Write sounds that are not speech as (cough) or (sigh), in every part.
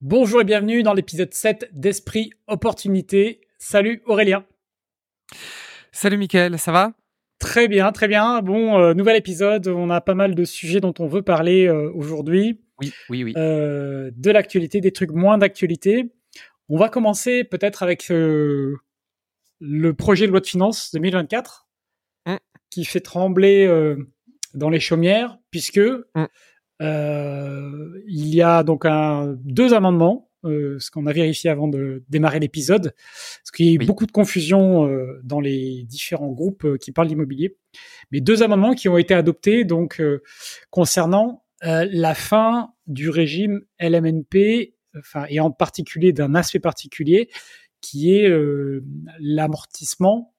Bonjour et bienvenue dans l'épisode 7 d'Esprit Opportunité. Salut Aurélien. Salut Mickaël, ça va? Très bien, très bien. Bon, euh, nouvel épisode. On a pas mal de sujets dont on veut parler euh, aujourd'hui. Oui, oui, oui. Euh, de l'actualité, des trucs moins d'actualité. On va commencer peut-être avec le projet de loi de finances 2024 mm. qui fait trembler dans les chaumières puisque mm. il y a donc un, deux amendements euh, ce qu'on a vérifié avant de démarrer l'épisode, parce qu'il y a eu beaucoup de confusion euh, dans les différents groupes euh, qui parlent d'immobilier. Mais deux amendements qui ont été adoptés donc concernant la fin du régime LMNP, enfin et en particulier d'un aspect particulier qui est l'amortissement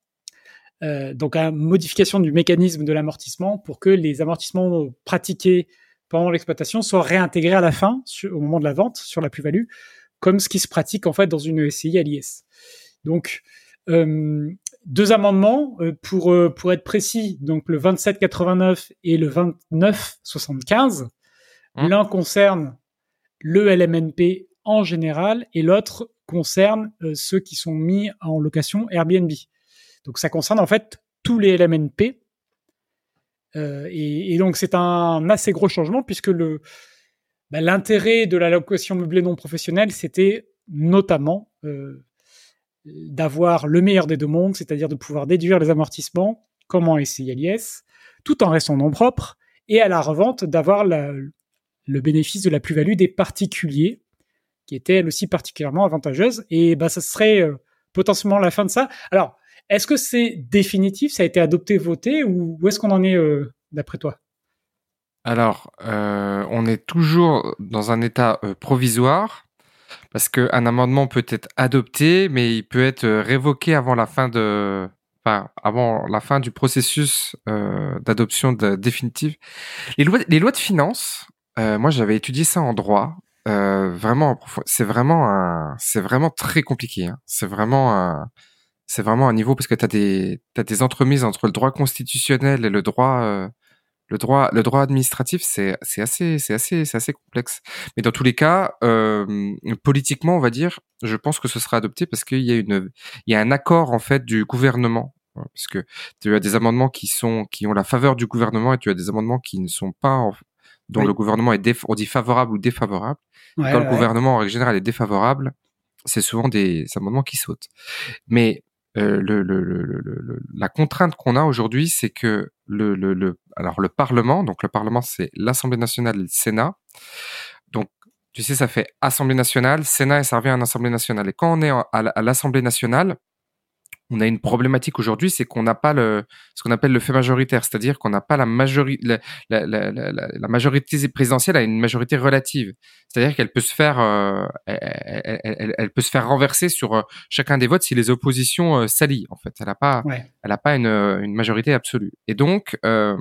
donc une modification du mécanisme de l'amortissement pour que les amortissements pratiqués pendant l'exploitation soit réintégré à la fin, au moment de la vente, sur la plus-value, comme ce qui se pratique en fait dans une SCI à l'IS. Donc, euh, deux amendements euh, pour euh, pour être précis, donc le 2789 et le 2975. Mmh. L'un concerne le LMNP en général et l'autre concerne ceux qui sont mis en location Airbnb. Donc ça concerne en fait tous les LMNP et, et, donc c'est un assez gros changement puisque le bah, l'intérêt de la location meublée non professionnelle, c'était notamment euh, d'avoir le meilleur des deux mondes, c'est-à-dire de pouvoir déduire les amortissements comme en SCILIS, tout en restant non propre, et à la revente d'avoir le bénéfice de la plus-value des particuliers, qui était elle aussi particulièrement avantageuse. Et bah, ça serait euh, potentiellement la fin de ça. Alors, est-ce que c'est définitif? Ça a été adopté, voté Ou où est-ce qu'on en est euh, d'après toi? Alors, euh, on est toujours dans un état euh, provisoire parce qu'un amendement peut être adopté, mais il peut être révoqué avant la fin de, enfin, avant la fin du processus d'adoption définitive. Les lois, les lois de finances, moi j'avais étudié ça en droit. vraiment, c'est vraiment c'est vraiment très compliqué. Hein. C'est vraiment c'est vraiment un niveau parce que tu as des t'as des entremises entre le droit constitutionnel et le droit euh, le droit le droit administratif c'est c'est assez c'est assez c'est assez complexe. Mais dans tous les cas euh, politiquement on va dire je pense que ce sera adopté parce qu'il y a une il y a un accord en fait du gouvernement. Parce que tu as des amendements qui sont qui ont la faveur du gouvernement et tu as des amendements qui ne sont pas dont le gouvernement est on dit favorable ou défavorable. Quand le gouvernement en règle générale est défavorable c'est souvent des amendements qui sautent. Mais euh, le, le, le, la contrainte qu'on a aujourd'hui, c'est que le, alors le Parlement, donc le Parlement, c'est l'Assemblée nationale et le Sénat. Donc, tu sais, ça fait Assemblée nationale, Sénat et ça revient à l'Assemblée nationale. Et quand on est à l'Assemblée nationale, on a une problématique aujourd'hui, c'est qu'on n'a pas le ce qu'on appelle le fait majoritaire, c'est-à-dire qu'on n'a pas la majorité la, la, la, la, majorité présidentielle a une majorité relative, c'est-à-dire qu'elle peut se faire euh, elle, elle, elle, peut se faire renverser sur euh, chacun des votes si les oppositions euh, s'allient. En fait, elle n'a pas elle a pas une, une majorité absolue, et donc euh,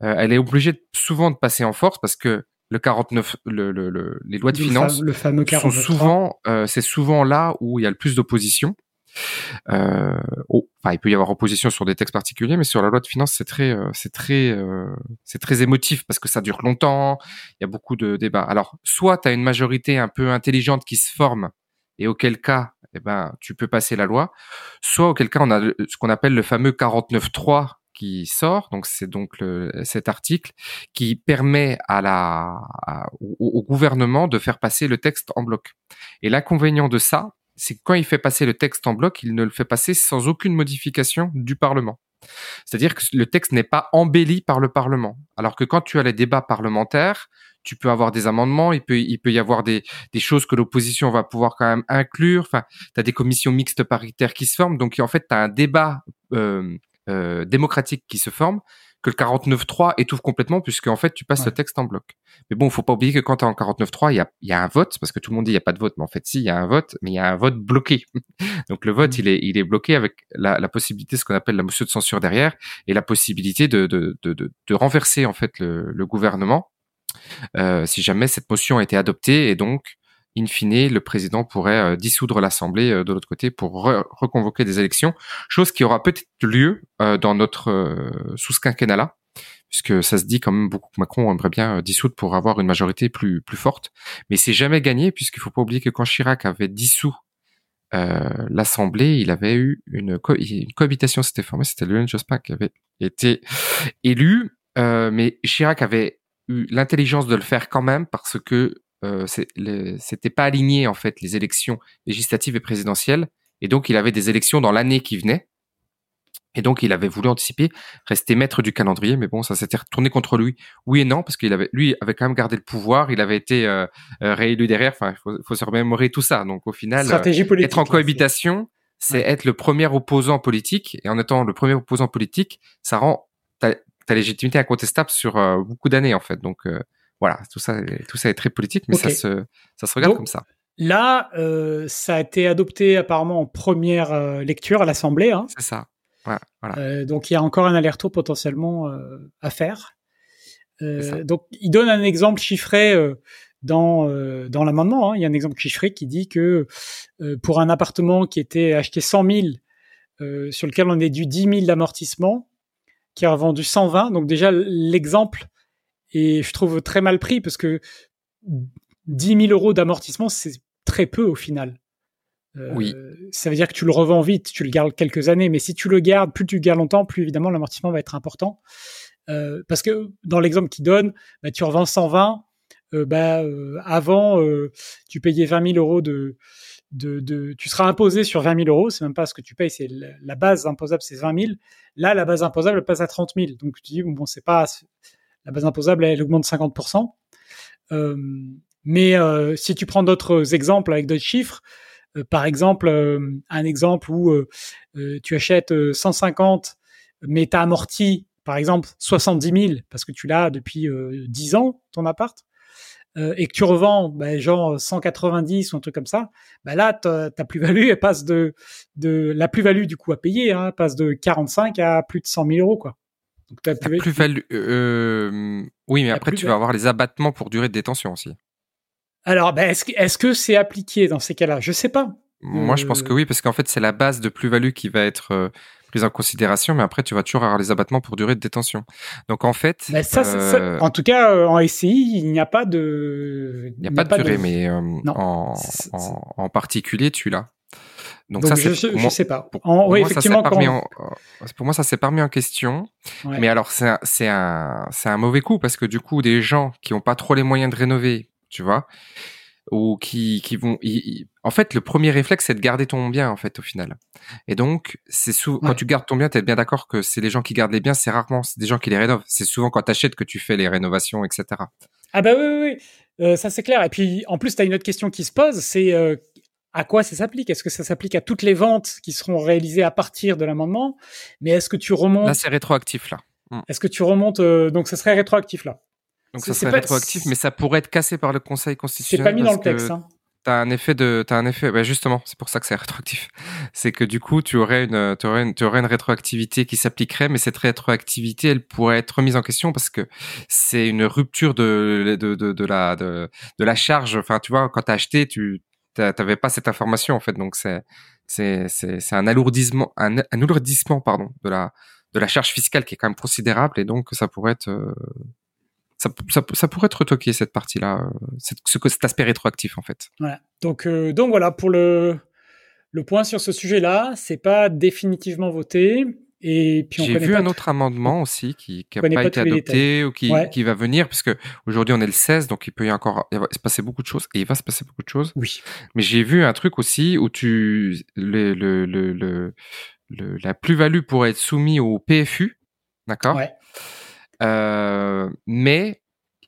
elle est obligée souvent de passer en force parce que le 49, le, le, les lois de finances le fameux sont souvent, c'est souvent là où il y a le plus d'opposition. Euh, oh, enfin, il peut y avoir opposition sur des textes particuliers, mais sur la loi de finances, c'est très, euh, c'est très, euh, c'est très émotif parce que ça dure longtemps. Il y a beaucoup de débats. Alors, soit tu as une majorité un peu intelligente qui se forme et auquel cas, eh ben, tu peux passer la loi. Soit auquel cas, on a ce qu'on appelle le fameux 49.3 qui sort. Donc, c'est donc cet article qui permet à la, au gouvernement de faire passer le texte en bloc. Et l'inconvénient de ça, c'est quand il fait passer le texte en bloc, il ne le fait passer sans aucune modification du Parlement. C'est-à-dire que le texte n'est pas embelli par le Parlement. Alors que quand tu as les débats parlementaires, tu peux avoir des amendements, il peut, il peut y avoir des, des choses que l'opposition va pouvoir quand même inclure. Enfin, tu as des commissions mixtes paritaires qui se forment. Donc, en fait, tu as un débat euh, euh, démocratique qui se forme que le 49.3 étouffe complètement puisque en fait tu passes le texte en bloc. Mais bon, faut pas oublier que quand tu es en 49.3, il y a, y a un vote parce que tout le monde dit il y a pas de vote, mais en fait si, il y a un vote, mais il y a un vote bloqué. (laughs) Donc le vote, mmh. il est il est bloqué avec la, la possibilité ce qu'on appelle la motion de censure derrière et la possibilité de de de, de, de renverser en fait le, le gouvernement euh, si jamais cette motion a été adoptée et donc in fine, le président pourrait euh, dissoudre l'Assemblée euh, de l'autre côté pour reconvoquer des élections, chose qui aura peut-être lieu euh, dans notre sous ce quinquennat-là, puisque ça se dit quand même beaucoup que Macron aimerait bien dissoudre pour avoir une majorité plus plus forte. Mais c'est jamais gagné, puisqu'il faut pas oublier que quand Chirac avait dissous euh, l'Assemblée, il avait eu une, une cohabitation s'était formée, c'était Lionel Jospin qui avait été élu, euh, mais Chirac avait eu l'intelligence de le faire quand même parce que euh, c'était pas aligné en fait les élections législatives et présidentielles, et donc il avait des élections dans l'année qui venait. Et donc, il avait voulu anticiper, rester maître du calendrier, mais bon, ça s'était retourné contre lui. Oui et non, parce qu'il avait, lui, avait quand même gardé le pouvoir, il avait été euh, euh réélu derrière. Enfin, il faut, faut, se remémorer tout ça. Donc, au final, Stratégie politique, être en cohabitation, c'est être le premier opposant politique, et en étant le premier opposant politique, ça rend ta, ta légitimité incontestable sur euh, beaucoup d'années, en fait. Donc, euh, voilà, tout ça, tout ça est très politique, mais ça se, ça se regarde comme ça. Là, ça a été adopté apparemment en première lecture à l'Assemblée. Hein. C'est ça. Euh, donc il y a encore un aller-retour potentiellement euh, à faire. Euh, donc il donne un exemple chiffré dans dans l'amendement. Hein. Il y a un exemple chiffré qui dit que pour un appartement qui était acheté 100 000, sur lequel on est dû 10 000 d'amortissement, qui a vendu 120. Donc déjà l'exemple est, je trouve, très mal pris parce que 10 000 euros d'amortissement, c'est très peu au final oui. Euh, ça veut dire que tu le revends vite, tu le gardes quelques années, mais si tu le gardes, plus tu le gardes longtemps, plus évidemment l'amortissement va être important. Euh, parce que dans l'exemple qu'il donne, bah, tu revends 120, euh, bah, euh, avant euh, tu payais 20 000 euros de, de, de, tu seras imposé sur 20 000 euros, c'est même pas ce que tu payes, c'est la, base imposable, c'est 20 000. Là, la base imposable elle passe à 30 000, donc tu dis bon, c'est pas la base imposable, elle, augmente 50% mais si tu prends d'autres exemples avec d'autres chiffres, euh, par exemple, euh, un exemple où euh, tu achètes 150, mais tu as amorti, par exemple, 70 000 parce que tu l'as depuis 10 ans, ton appart, et que tu revends bah, genre 190 ou un truc comme ça, bah là, ta, plus-value, elle passe de, de la plus-value du coup à payer, hein, passe de 45 à plus de 100 000 euros, quoi. Donc, la plus-value, oui, mais après, tu vas avoir les abattements pour durée de détention aussi. Alors, ben, est-ce que c'est appliqué dans ces cas-là? Je sais pas. Moi, je pense que oui, parce qu'en fait, c'est la base de plus-value qui va être euh, prise en considération, mais après, tu vas toujours avoir les abattements pour durée de détention. Donc, en fait, ben, ça, euh, en tout cas, euh, en SCI, il n'y a pas de. Il n'y a, pas de durée, mais en, en, particulier, tu l'as. Donc, ça, je, moi, sais pas. Pour, oui, effectivement, pour moi, ça s'est pas remis en question. Mais alors, c'est un, c'est un mauvais coup parce que du coup, des gens qui ont pas trop les moyens de rénover tu vois, ou qui, qui vont. en fait, le premier réflexe, c'est de garder ton bien, en fait, au final. Et donc, c'est souvent quand tu gardes ton bien, tu es bien d'accord que c'est les gens qui gardent les biens, c'est rarement des gens qui les rénovent. C'est souvent quand tu achètes que tu fais les rénovations, etc. Ah bah oui, oui, oui. Euh, ça c'est clair. Et puis, en plus, tu as une autre question qui se pose, c'est euh, à quoi ça s'applique? Est-ce que ça s'applique à toutes les ventes qui seront réalisées à partir de l'amendement? Mais est-ce que tu remontes Là, c'est rétroactif, là. Hmm. Est-ce que tu remontes euh, Donc, ça serait rétroactif, là. Donc ça serait rétroactif, mais ça pourrait être cassé par le Conseil constitutionnel. C'est pas mis dans le texte. Hein. T'as un effet de, t'as un effet, bah justement, c'est pour ça que c'est rétroactif. C'est que du coup, tu aurais une, tu aurais une, tu aurais une rétroactivité qui s'appliquerait, mais cette rétroactivité, elle pourrait être remise en question parce que c'est une rupture de, de, de, de la, de, de la charge. Enfin, tu vois, quand t'as acheté, tu, t'avais pas cette information en fait, donc c'est, c'est, c'est, un alourdissement, un, un alourdissement, pardon, de la, de la charge fiscale qui est quand même considérable et donc ça pourrait être euh, ça, pourrait être retoqué cette partie-là, euh, cet, cet aspect rétroactif en fait. Voilà. Donc, euh, donc voilà pour le, le point sur ce sujet-là, c'est pas définitivement voté. Et puis j'ai vu un autre amendement aussi qui n'a pas, été adopté ou qui, qui va venir puisque aujourd'hui on est le 16 donc il peut y encore il va se passer beaucoup de choses et il va se passer beaucoup de choses. Oui. Mais j'ai vu un truc aussi où tu le, le, le, le la plus-value pourrait être soumise au PFU, d'accord? Ouais. Euh, mais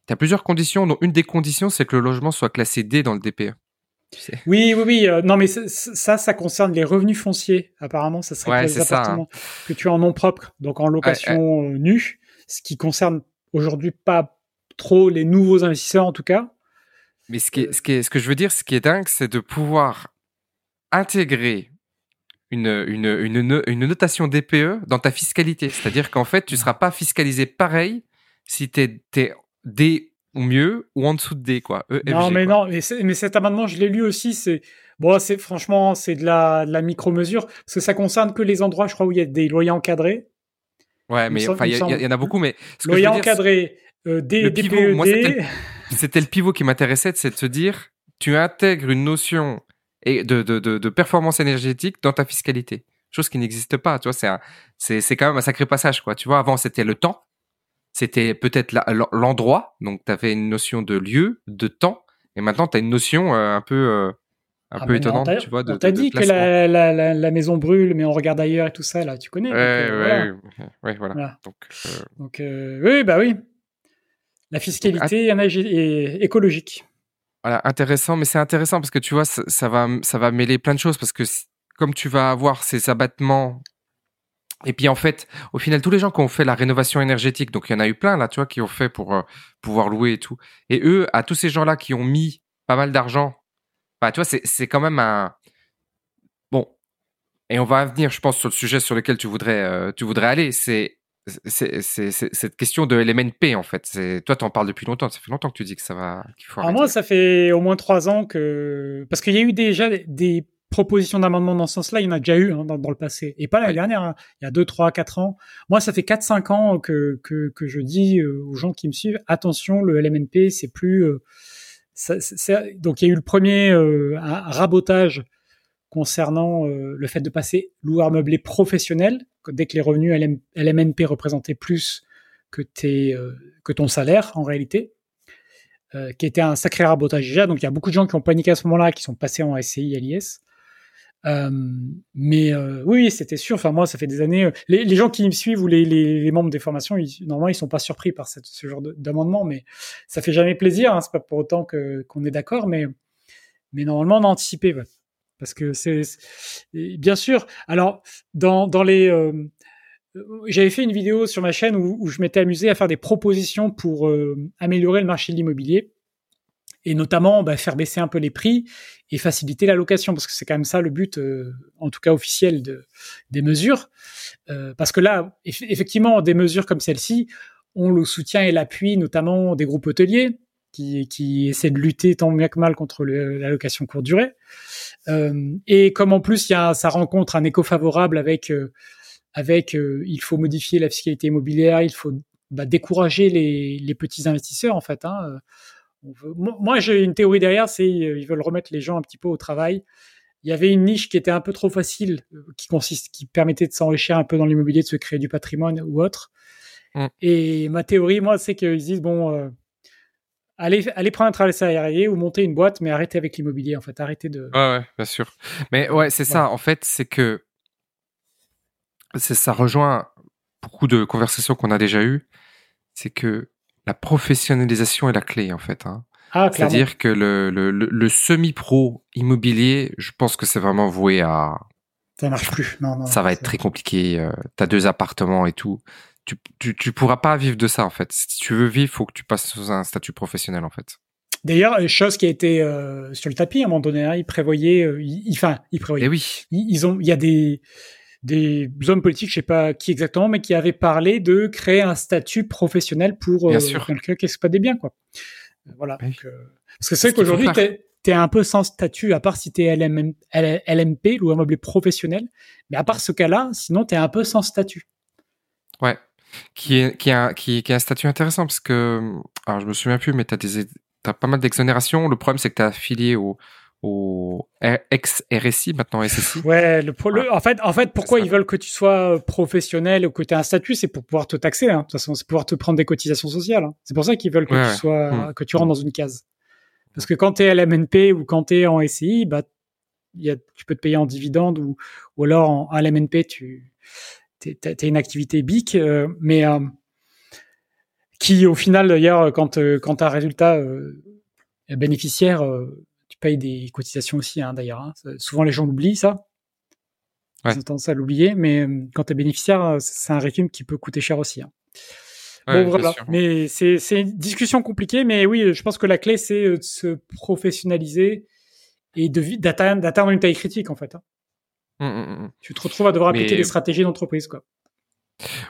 tu as plusieurs conditions, dont une des conditions, c'est que le logement soit classé D dans le DPE. Oui, oui, oui. Euh, non, mais ça, ça concerne les revenus fonciers. Apparemment, ça serait les appartements que tu as en nom propre, donc en location euh, nue, ce qui concerne aujourd'hui pas trop les nouveaux investisseurs en tout cas. Mais ce, qui est, ce, qui est, ce que je veux dire, ce qui est dingue, c'est de pouvoir intégrer une, une, une, notation DPE dans ta fiscalité. C'est-à-dire qu'en fait, tu ne seras pas fiscalisé pareil si tu es, D ou mieux ou en dessous de D, quoi. E, non, mais non, mais, mais, cet amendement, je l'ai lu aussi, c'est. Bon, c'est franchement, c'est de la, de la micro-mesure, parce que ça concerne que les endroits, je crois, où il y a des loyers encadrés. Ouais, mais enfin, il y, en a beaucoup, mais ce que encadré, euh, des, e c'était le pivot qui m'intéressait, c'est de se dire, tu intègres une notion de, de, de, de performance énergétique dans ta fiscalité chose qui n'existe pas. Tu vois, c'est c'est c'est quand même un sacré passage, quoi. Tu vois, avant c'était le temps, c'était peut-être l'endroit, donc tu avais une notion de lieu, de temps, et maintenant tu as une notion euh, un peu euh, un ah, peu étonnante, tu vois. on t'a dit que la, la, la, maison brûle, mais on regarde ailleurs et tout ça, là, tu connais. Ouais, euh, ouais, ouais, voilà. Donc, donc oui, bah oui. La fiscalité est écologique. Voilà, intéressant, mais c'est intéressant parce que tu vois, ça, ça, va, ça va mêler plein de choses parce que comme tu vas avoir ces abattements, et puis en fait, au final, tous les gens qui ont fait la rénovation énergétique, donc il y en a eu plein là, tu vois, qui ont fait pour euh, pouvoir louer et tout. Et eux, à tous ces gens-là qui ont mis pas mal d'argent, bah, tu vois, c'est quand même un bon. Et on va venir, je pense, sur le sujet sur lequel tu voudrais, euh, tu voudrais aller. C'est c'est cette question de LMNP en fait. Toi, tu en parles depuis longtemps. Ça fait longtemps que tu dis que ça va. Faut moi, ça fait au moins trois ans que parce qu'il y a eu déjà des propositions d'amendement dans ce sens-là, il y en a déjà eu hein, dans, le passé. Et pas l'année dernière, hein. il y a 2, 3, 4 ans. Moi, ça fait 4, 5 ans que, que, que je dis euh, aux gens qui me suivent, attention, le LMNP, c'est plus... Euh, ça, donc, il y a eu le premier euh, rabotage concernant le fait de passer loueur meublé professionnel, dès que les revenus LMNP représentaient plus que, tes, que ton salaire, en réalité. qui était un sacré rabotage déjà. Donc il y a beaucoup de gens qui ont paniqué à ce moment-là, qui sont passés en SCI, LIS. Euh, mais euh, oui, c'était sûr. Enfin, moi, ça fait des années. Euh, les, gens qui me suivent ou les, membres des formations, normalement, ils sont pas surpris par ce genre d'amendement, mais ça fait jamais plaisir. Hein, c'est pas pour autant que qu'on est d'accord, mais mais normalement, on a anticipé, ouais. parce que c'est bien sûr. Alors, dans dans les euh, j'avais fait une vidéo sur ma chaîne où, où je m'étais amusé à faire des propositions pour améliorer le marché de l'immobilier et notamment bah, faire baisser un peu les prix et faciliter la location parce que c'est quand même ça le but euh, en tout cas officiel de, des mesures. Euh, parce que là effectivement des mesures comme celle-ci ont le soutien et l'appui notamment des groupes hôteliers qui, qui essaient de lutter tant bien que mal contre la location courte durée. Euh, et comme en plus y a ça rencontre un écho favorable avec euh, avec euh, il faut modifier la fiscalité immobilière il faut bah, décourager les, les petits investisseurs en fait hein, moi, j'ai une théorie derrière, c'est euh, ils veulent remettre les gens un petit peu au travail. Il y avait une niche qui était un peu trop facile, euh, qui consiste, qui permettait de s'enrichir un peu dans l'immobilier, de se créer du patrimoine ou autre. Mm. Et ma théorie, moi, c'est qu'ils disent bon, euh, allez, allez prendre un travail salarié ou monter une boîte, mais arrêtez avec l'immobilier, en fait, arrêtez de. Ouais, ouais, bien sûr. Mais ouais, c'est ça. En fait, c'est que ça rejoint beaucoup de conversations qu'on a déjà eues. C'est que la professionnalisation est la clé en fait. Hein. Ah, C'est-à-dire que le, le, le, semi-pro immobilier, je pense que c'est vraiment voué à... Ça marche plus. Non, non, ça va être très compliqué. Euh, tu as deux appartements et tout. Tu, tu, tu pourras pas vivre de ça en fait. Si tu veux vivre, faut que tu passes sous un statut professionnel en fait. D'ailleurs, chose qui a été euh, sur le tapis à un moment donné, hein, ils prévoyaient, euh, enfin, ils prévoyaient. Et eh oui. ils ont, il y a des des hommes politiques, je sais pas qui exactement, mais qui avaient parlé de créer un statut professionnel pour euh, quelqu'un qui exploite des biens, quoi. Euh, voilà. Donc, euh, parce que c'est vrai qu'aujourd'hui, tu es un peu sans statut, à part si tu es LMP, ou un professionnel. Mais à part ce cas-là, sinon, tu es un peu sans statut. Ouais. Qui est, qui, a, qui, qui a un statut intéressant parce que, alors je me souviens plus, mais tu as, as pas mal d'exonérations. Le problème, c'est que tu es affilié au, au ex-RSI, maintenant SSI. Ouais, le, en fait, en fait, pourquoi ils veulent que tu sois professionnel ou que tu aies un statut, c'est pour pouvoir te taxer. Hein. De toute façon, c'est pouvoir te prendre des cotisations sociales. Hein. C'est pour ça qu'ils veulent que tu sois, hmm. que tu rentres dans une case. Parce que quand tu es LMNP ou quand tu es en SCI, bah, y a, tu peux te payer en dividende ou, ou alors en, LMNP, tu as une activité BIC, euh, mais euh, qui au final, d'ailleurs, quand, euh, quand tu as un résultat bénéficiaire, tu payes des cotisations aussi, hein, d'ailleurs. Hein. Souvent, les gens l'oublient, ça. Ils ont tendance à l'oublier, mais euh, quand tu es bénéficiaire, euh, c'est un régime qui peut coûter cher aussi. Hein. bon, voilà. Mais c'est une discussion compliquée, mais oui, je pense que la clé, c'est euh, de se professionnaliser et d'atteindre une taille critique, en fait. Mmh, mmh, mmh, tu te retrouves à devoir appliquer des stratégies d'entreprise, quoi.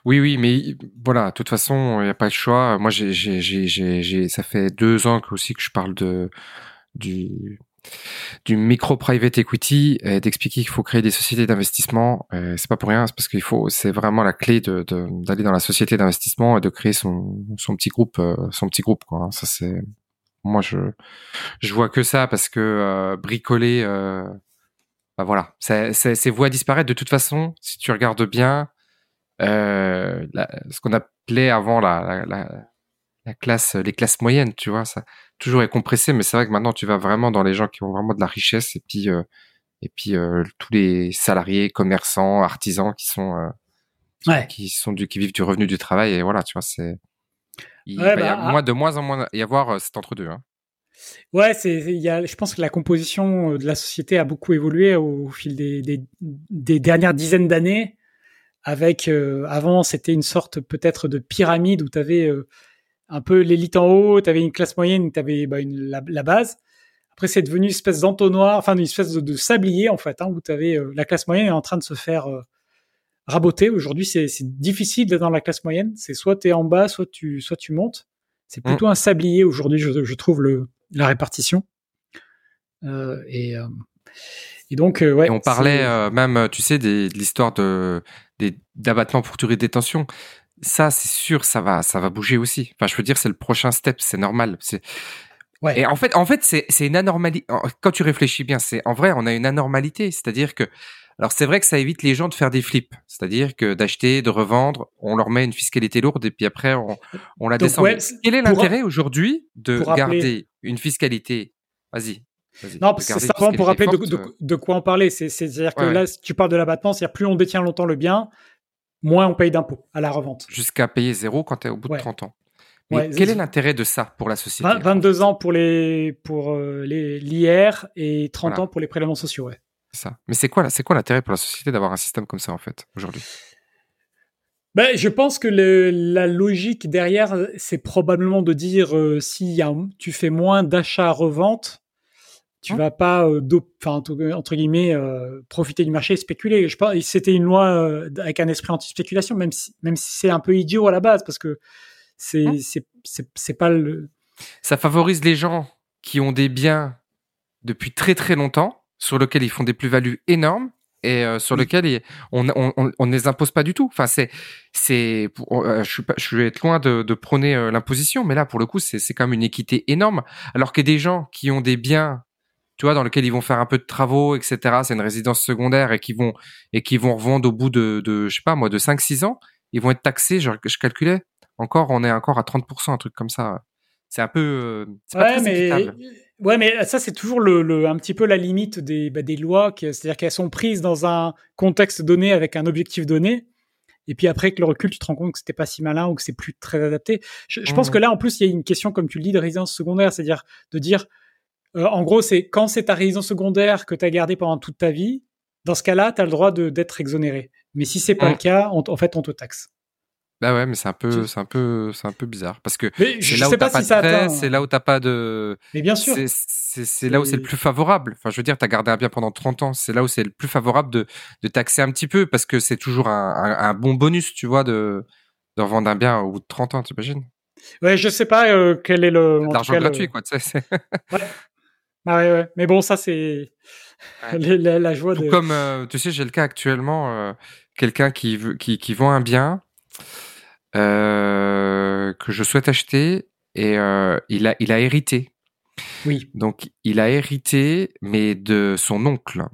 Oui, oui, mais voilà, de toute façon, il n'y a pas de choix. Moi, j'ai, ça fait deux ans que, aussi que je parle de, du du micro private equity et d'expliquer qu'il faut créer des sociétés d'investissement. c'est pas pour rien, c'est parce qu'il faut, c'est vraiment la clé de d'aller dans la société d'investissement et de créer son son petit groupe, son petit groupe quoi. Ça c'est moi je je vois que ça parce que bricoler bah voilà, ces voies disparaître de toute façon. Si tu regardes bien, euh, ce qu'on appelait avant la, la, la, classe, les classes moyennes, tu vois, ça toujours est compressé, mais c'est vrai que maintenant tu vas vraiment dans les gens qui ont vraiment de la richesse et puis euh, et puis euh, tous les salariés, commerçants, artisans qui sont ouais. qui sont du qui vivent du revenu du travail et voilà, tu vois, c'est il va y bah, avoir, ah de moins en moins y avoir cet entre deux. Hein. Ouais, c'est, il y a, je pense que la composition euh, de la société a beaucoup évolué au, fil des, des, des, dernières dizaines d'années. Avec, euh, avant, c'était une sorte peut-être de pyramide où tu avais euh, un peu l'élite en haut, tu avais une classe moyenne, tu avais bah, une, la, la, base. Après, c'est devenu une espèce d'entonnoir, enfin une espèce de, de sablier en fait, hein, où tu avais la classe moyenne est en train de se faire raboter. Aujourd'hui, c'est, difficile d'être dans la classe moyenne. C'est soit tu es en bas, soit tu, soit tu montes. C'est mmh. plutôt un sablier aujourd'hui, je, je trouve le, la répartition. Euh, et, euh, et, donc, euh, ouais. on parlait même, tu sais, de l'histoire de, d'abattement pour durée de détention. Ça, c'est sûr, ça va, ça va bouger aussi. Enfin, je veux dire, c'est le prochain step, c'est normal. C'est, Ouais. Et en fait, en fait, c'est, c'est une anormalité. Quand tu réfléchis bien, c'est en vrai, on a une anormalité. C'est-à-dire que alors c'est vrai que ça évite les gens de faire des flips, c'est-à-dire que d'acheter, de revendre, on leur met une fiscalité lourde et puis après on, on la descend. Quel est l'intérêt aujourd'hui de garder une fiscalité? Vas-y. non, c'est simplement pour rappeler de, quoi on parlait. C'est-à-dire que là, tu parles de l'abattement, c'est-à-dire plus on détient longtemps le bien, moins on paye d'impôts à la revente. Jusqu'à payer zéro quand tu es au bout de 30 ans. Mais quel est l'intérêt de ça pour la société 22 ans pour les pour euh, les l'IR et 30 ans pour les prélèvements sociaux. Ouais ça. Mais c'est quoi, c'est quoi l'intérêt pour la société d'avoir un système comme ça en fait aujourd'hui? Ben, je pense que le, la logique derrière, c'est probablement de dire euh, si tu fais moins d'achats-reventes, tu vas pas, euh, entre guillemets, euh, profiter du marché et spéculer. Je pense c'était une loi euh, avec un esprit anti-spéculation, même si, même si c'est un peu idiot à la base, parce que c'est, c'est, pas le. Ça favorise les gens qui ont des biens depuis très très longtemps sur lequel ils font des plus-values énormes et euh, sur lequel on, on, on, ne les impose pas du tout. Enfin, c'est, c'est, euh, je suis pas, je vais être loin de, de prôner euh, l'imposition, mais là, pour le coup, c'est, c'est quand même une équité énorme. Alors que des gens qui ont des biens, tu vois, dans lesquels ils vont faire un peu de travaux, etc. C'est une résidence secondaire et qui vont et qui vont revendre au bout de, de je sais pas moi, de 5-6 ans, ils vont être taxés. Je, je calculais encore, on est encore à 30%, un truc comme ça. C'est un peu, c'est pas très mais... équitable. Ouais, mais ça, c'est toujours le, un petit peu la limite des, bah, des lois, c'est-à-dire qu'elles sont prises dans un contexte donné avec un objectif donné. Et puis après, que le recul, tu te rends compte que c'était pas si malin ou que c'est plus très adapté. Je, pense mmh. que là, en plus, il y a une question, comme tu le dis, de résidence secondaire, c'est-à-dire de dire, euh, en gros, c'est quand c'est ta résidence secondaire que tu as gardée pendant toute ta vie, dans ce cas-là, tu as le droit d'être exonéré. Mais si c'est pas le mmh. cas, en fait, on te taxe. Bah ouais, mais c'est un peu, c'est un peu, c'est un peu bizarre parce que c'est là, où t'as pas, de c'est là où t'as pas de. Mais bien sûr. C'est là où c'est le plus favorable. Enfin, je veux dire, t'as gardé un bien pendant 30 ans. C'est là où c'est le plus favorable de, de taxer un petit peu parce que c'est toujours un, un, bon bonus, tu vois, de, de revendre un bien au bout de 30 ans, t'imagines? Ouais, je sais pas euh, quel est le. L'argent gratuit, quoi, tu sais. ouais. Ah ouais, ouais. Mais bon, ça c'est (laughs) la, la, joie de. Comme euh, tu sais, j'ai le cas actuellement, euh, quelqu'un qui veut, qui, qui vend un bien euh, que je souhaite acheter et il a il a hérité. Oui. Donc il a hérité, mais de son oncle.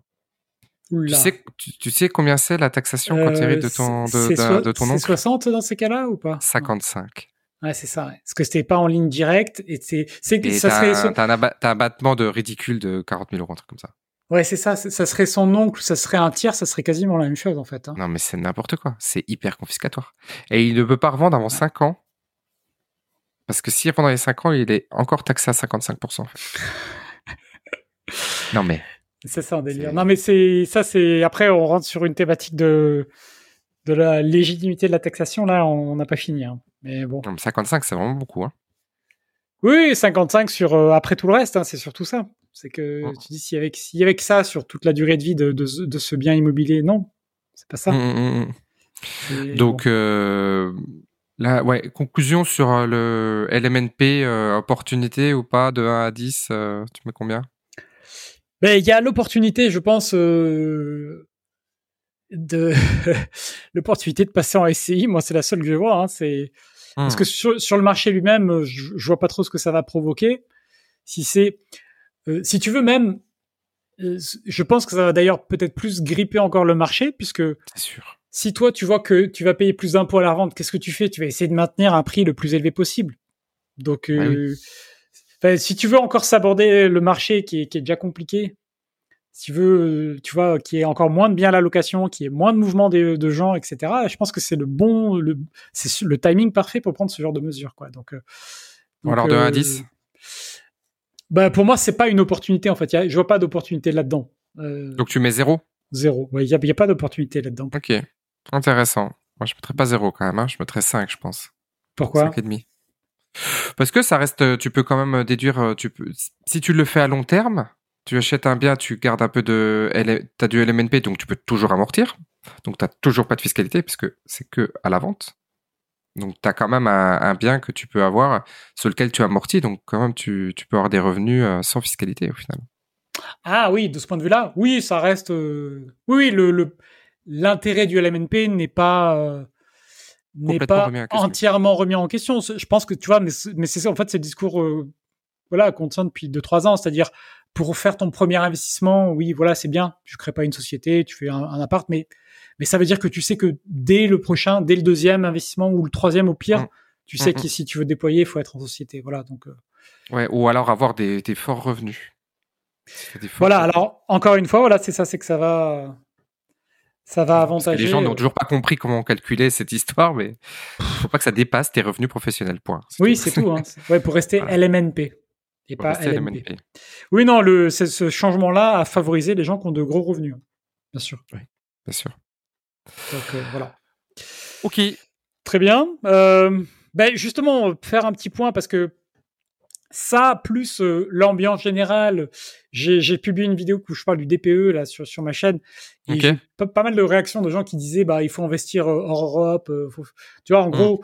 Tu sais, tu, sais combien c'est la taxation quand tu hérites de ton, de, de, ton oncle? C'est 60 dans ces cas-là ou pas? 55. Ouais, c'est ça. Parce que c'était pas en ligne directe et c'est, c'est, ça serait. T'as un, un, abattement de ridicule de 40 000 euros, un truc comme ça. Ouais, c'est ça. Ça serait son oncle, ça serait un tiers, ça serait quasiment la même chose en fait. Hein. Non, mais c'est n'importe quoi. C'est hyper confiscatoire. Et il ne peut pas revendre avant 5 ans. Parce que si pendant les 5 ans, il est encore taxé à 55%. (laughs) non, mais. C'est ça un délire. Non, mais c'est ça, c'est. Après, on rentre sur une thématique de de la légitimité de la taxation. Là, on n'a pas fini. Hein. Mais bon. 55, c'est vraiment beaucoup. Hein. Oui, 55 sur euh, après tout le reste, hein, c'est surtout ça. C'est que mmh. tu dis s'il y, avait, s'il y avait que ça sur toute la durée de vie de, de, de ce bien immobilier, non, c'est pas ça. Mmh, mmh, Donc euh, là, ouais, conclusion sur euh, le LMNP, euh, opportunité ou pas de 1 à 10, tu mets combien? Ben, il y a l'opportunité, je pense, euh, de (laughs) l'opportunité de passer en SCI. Moi, c'est la seule que je vois. Hein, c'est parce que hmm. sur, le marché lui-même, je, je, vois pas trop ce que ça va provoquer. Si c'est, euh, si tu veux même, euh, je pense que ça va d'ailleurs peut-être plus gripper encore le marché, puisque sûr. si toi tu vois que tu vas payer plus d'impôts à la revente, qu'est-ce que tu fais? Tu vas essayer de maintenir un prix le plus élevé possible. Donc, euh, si tu veux encore s'aborder le marché qui est, qui est déjà compliqué, tu veux, tu vois, qui est encore moins de bien la location, qui est moins de mouvement de, de gens, etc. Je pense que c'est le bon, le, c'est le timing parfait pour prendre ce genre de mesures, quoi. Donc, euh, donc alors de 1 à 10 bah pour moi c'est pas une opportunité en fait. Y je vois pas d'opportunité là-dedans. Euh, donc tu mets zéro? Zéro. Il n'y a, y a, pas d'opportunité là-dedans. Ok. Intéressant. Moi je mettrais pas zéro quand même. Hein. Je mettrais 5 je pense. Pourquoi? 5 et demi. Parce que ça reste, tu peux quand même déduire, tu peux, si tu le fais à long terme, tu achètes un bien, tu gardes un peu de, t'as du LMNP, donc tu peux toujours amortir. Donc tu n'as toujours pas de fiscalité puisque c'est que à la vente. Donc tu as quand même un, bien que tu peux avoir sur lequel tu amortis, donc quand même tu, peux avoir des revenus euh, sans fiscalité au final. Ah oui, de ce point de vue-là, oui, ça reste. Euh, oui, le l'intérêt du LMNP n'est pas euh, n'est pas entièrement remis en question. Je pense que tu vois, mais, mais c'est en fait c'est le discours voilà qu'on tient depuis 2-3 ans, c'est-à-dire pour faire ton premier investissement, oui, voilà, c'est bien. Tu crées pas une société, tu fais un, appart, mais mais ça veut dire que tu sais que dès le prochain, dès le deuxième investissement ou le troisième au pire, mmh. tu sais mmh, que mmh. si tu veux déployer, il faut être en société. Voilà, donc. Euh. Ouais, ou alors avoir des, forts revenus. voilà, alors encore une fois, voilà, c'est ça, c'est que ça va, ça va avantager. Les gens n'ont toujours pas compris comment calculer cette histoire, mais faut pas que ça dépasse tes revenus professionnels. Point. Oui, c'est tout. Hein. (laughs) Ouais, pour rester LMNP et pas LMP. Oui, non, le, ce changement-là a favorisé les gens qui ont de gros revenus, hein, bien sûr. Oui, bien sûr. Donc euh, voilà. Ok. Très bien. Euh, ben justement, faire un petit point parce que ça, plus euh, l'ambiance générale, j'ai publié une vidéo où je parle du DPE là sur, sur ma chaîne. Et j'ai pas, mal de réactions de gens qui disaient bah il faut investir hors Europe. Tu vois, en mm. gros,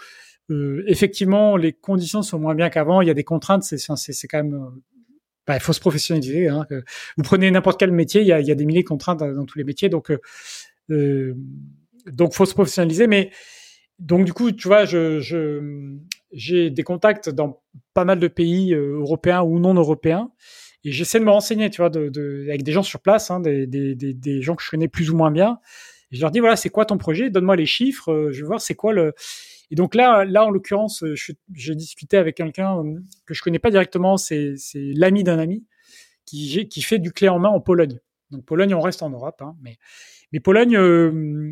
effectivement, les conditions sont moins bien qu'avant. Il y a des contraintes. C'est quand même bah, il faut se professionnaliser. Hein, vous prenez n'importe quel métier, il y a, des milliers de contraintes dans, tous les métiers. Donc, euh, donc faut se professionnaliser. Mais donc du coup, tu vois, j'ai des contacts dans pas mal de pays euh, européens ou non européens. Et j'essaie de me renseigner, tu vois, avec des gens sur place, hein, des, des, des, gens que je connais plus ou moins bien. Et je leur dis, voilà, c'est quoi ton projet? Donne-moi les chiffres, euh, je vais voir c'est quoi le... Et donc là, là en l'occurrence, j'ai discuté avec quelqu'un euh, que je connais pas directement, c'est l'ami d'un ami, qui, fait du clé en main en Pologne. Donc Pologne, on reste en Europe, hein, mais Pologne, euh,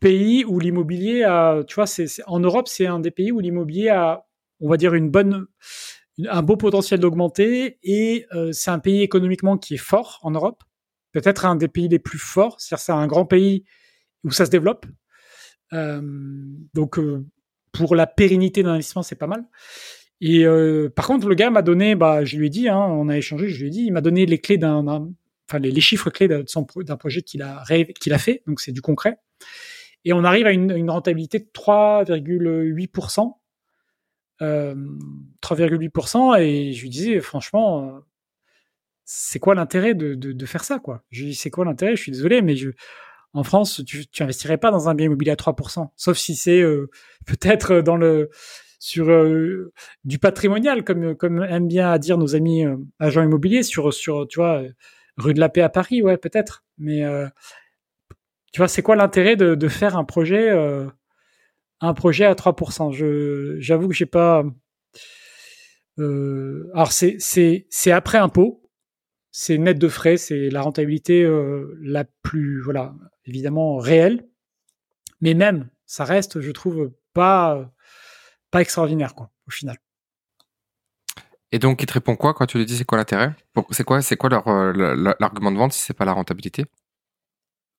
pays où l'immobilier a, tu vois, c'est, en Europe, c'est un des pays où l'immobilier a, on va dire, une bonne, un beau potentiel d'augmenter et euh, c'est un pays économiquement qui est fort en Europe. Peut-être un des pays les plus forts, c'est-à-dire c'est un grand pays où ça se développe. Euh, donc pour la pérennité d'un investissement, c'est pas mal. Et par contre, le gars m'a donné, bah, je lui ai dit, hein, on a échangé, je lui ai dit, il m'a donné les clés d'un, enfin les, chiffres clés d'un projet qu'il a fait, donc c'est du concret. Et on arrive à une, rentabilité de 3,8%. 3,8% euh, et je lui disais franchement euh, c'est quoi l'intérêt de, faire ça quoi? Je lui dis c'est quoi l'intérêt? Je suis désolé mais je en France tu, tu investirais pas dans un bien immobilier à 3% sauf si c'est euh, (laughs) peut-être dans le sur du patrimonial comme comme aiment bien à dire nos amis agents immobiliers sur sur tu vois Rue de la Paix à Paris, ouais, peut-être. Mais euh, tu vois, c'est quoi l'intérêt de, faire un projet, euh, un projet à 3% Je, j'avoue que j'ai pas. Euh, alors c'est c'est c'est après impôt, c'est net de frais, c'est la rentabilité la plus voilà évidemment réelle, mais même ça reste, je trouve pas pas extraordinaire quoi au final. Et donc, il te répond quoi quand tu lui dis c'est quoi l'intérêt? C'est quoi, c'est quoi leur, euh, l'argument de vente si c'est pas la rentabilité?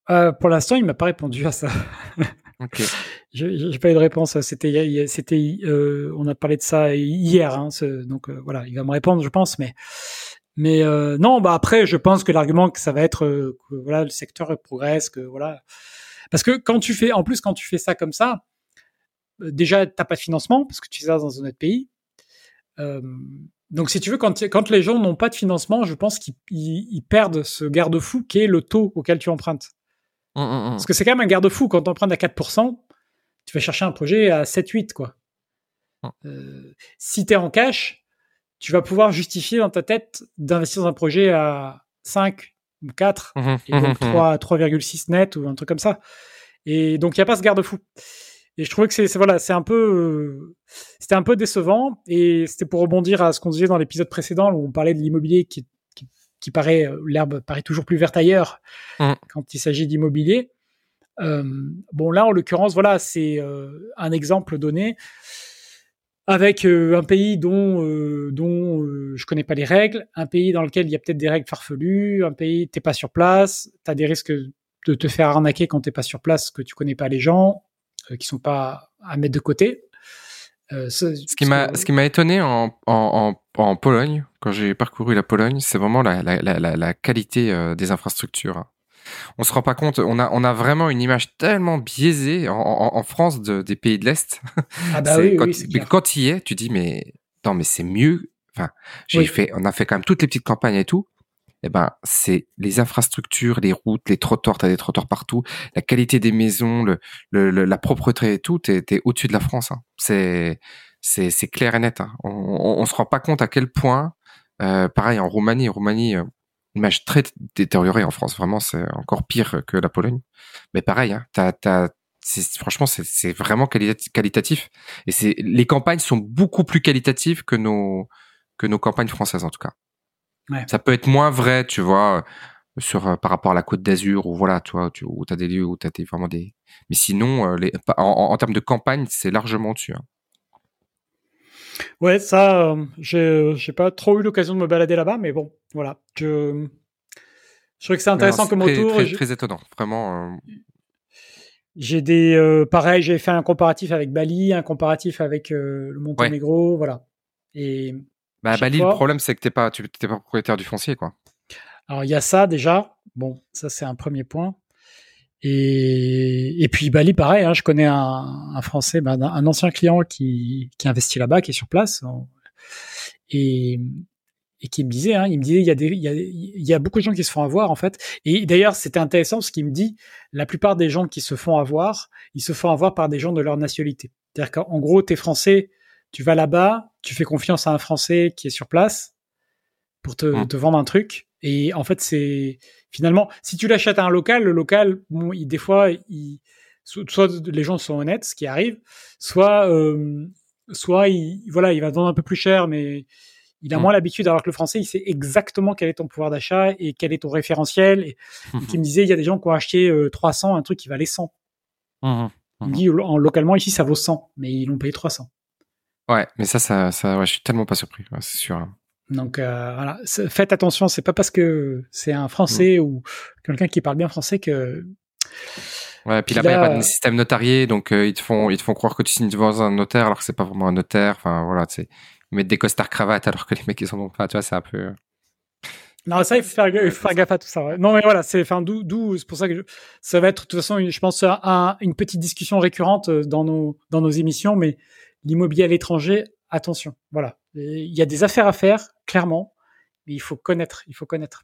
Euh, Pour l'instant, il m'a pas répondu à ça. (laughs) ok. J'ai pas eu de réponse. C'était, c'était, euh, on a parlé de ça hier, hein, donc voilà, il va me répondre, je pense, mais. Mais non, bah après, je pense que l'argument que ça va être que voilà le secteur progresse, que voilà, parce que quand tu fais, en plus quand tu fais ça comme ça, déjà t'as pas de financement parce que tu es dans un autre pays. donc, si tu veux, quand, quand les gens n'ont pas de financement, je pense qu'ils perdent ce garde-fou qui est le taux auquel tu empruntes. Mmh, mmh, mmh. Parce que c'est quand même un garde-fou. Quand tu empruntes à 4%, tu vas chercher un projet à 7-8, quoi. Euh, si tu es en cash, tu vas pouvoir justifier dans ta tête d'investir dans un projet à 5 ou 4, et donc 3,6 net ou un truc comme ça. Et donc, il n'y a pas ce garde-fou. Et je trouvais que c'est voilà, c'est un peu euh, c'était un peu décevant et c'était pour rebondir à ce qu'on disait dans l'épisode précédent où on parlait de l'immobilier qui, qui, paraît euh, l'herbe paraît toujours plus verte ailleurs mmh. quand il s'agit d'immobilier. Euh, bon là en l'occurrence voilà c'est un exemple donné avec un pays dont dont je connais pas les règles, un pays dans lequel il y a peut-être des règles farfelues, un pays t'es pas sur place, tu as des risques de te faire arnaquer quand t'es pas sur place, que tu connais pas les gens, euh, qui sont pas à mettre de côté. Euh, ce, qui m'a ce qui m'a étonné en, en, en, Pologne quand j'ai parcouru la Pologne, c'est vraiment la, la, la, la qualité euh, des infrastructures. On se rend pas compte, on a on a vraiment une image tellement biaisée en, en France de, des pays de l'est. Ah bah (laughs) oui, quand, oui, quand tu y es, tu dis mais non mais c'est mieux. Enfin, j'ai fait, on a fait quand même toutes les petites campagnes et tout eh ben, c'est les infrastructures, les routes, les trottoirs, t'as des trottoirs partout, la qualité des maisons, le, le, la propreté et tout, t'es, es, au-dessus de la France. Hein. C'est, c'est, c'est clair et net. Hein. On, on, se rend pas compte à quel point, euh, pareil en Roumanie, Roumanie, euh, image très détériorée en France. Vraiment, c'est encore pire que la Pologne. Mais pareil, hein, t'as, franchement, c'est, vraiment qualitatif. Et c'est, les campagnes sont beaucoup plus qualitatives que nos, que nos campagnes françaises en tout cas. Ça peut être moins vrai, tu vois, sur euh, par rapport à la Côte d'Azur ou voilà, tu vois, tu, où t'as des lieux où t'as des, vraiment des. Mais sinon, euh, les, en, termes de campagne, c'est largement dessus. Hein. Ouais, ça, euh, j'ai pas trop eu l'occasion de me balader là-bas, mais bon, voilà. Je, je trouve que c'est intéressant comme très, retour. Très, très, étonnant, vraiment. J'ai des, pareil, j'ai fait un comparatif avec Bali, un comparatif avec le Monténégro, voilà. Et bah, Bali, le problème, c'est que t'es pas, tu t'es pas propriétaire du foncier, quoi. Alors, il y a ça déjà. Bon, ça, c'est un premier point. Et, et puis Bali, pareil, hein, je connais un, un Français, ben, un ancien client qui, qui investit là-bas, qui est sur place, et, et qui me disait, hein, il me disait, il y a des, il y a, il y a beaucoup de gens qui se font avoir en fait. Et d'ailleurs, c'était intéressant ce qu'il me dit. La plupart des gens qui se font avoir, ils se font avoir par des gens de leur nationalité. C'est-à-dire qu'en gros, t'es français, tu vas là-bas, tu fais confiance à un Français qui est sur place pour te, mmh. te vendre un truc. Et en fait, c'est finalement, si tu l'achètes à un local, le local, bon, il, des fois, il, soit les gens sont honnêtes, ce qui arrive, soit, euh, soit il, voilà, il va vendre un peu plus cher, mais il a mmh. moins l'habitude. Alors que le français, il sait exactement quel est ton pouvoir d'achat et quel est ton référentiel. Et, qui me disait, il y a des gens qui ont acheté 300, euh, un truc qui valait 100. Mmh, il me dit, en, localement ici, ça vaut 100, mais ils l'ont payé 300. Ouais, mais ça, ça, ça ouais, je suis tellement pas surpris, c'est sûr. Hein. Donc euh, voilà, faites attention, c'est pas parce que c'est un Français mm. ou quelqu'un qui parle bien français que. Ouais, puis là-bas, il n'y a pas de système notarié, donc euh, ils, te font, ils te font croire que tu signes devant un notaire alors que c'est pas vraiment un notaire. Enfin voilà, tu sais, ils mettent des costards cravates alors que les mecs ils sont pas, tu vois, c'est un peu. Euh, non, ça, il faut faire, faire gaffe à tout ça. Non, mais voilà, c'est, enfin, d'où, c'est pour ça que ça va être, de toute façon, je pense, un, une petite discussion récurrente dans nos, dans nos émissions, mais l'immobilier à l'étranger, attention. Voilà, il y a des affaires à faire, clairement, mais il faut connaître, il faut connaître.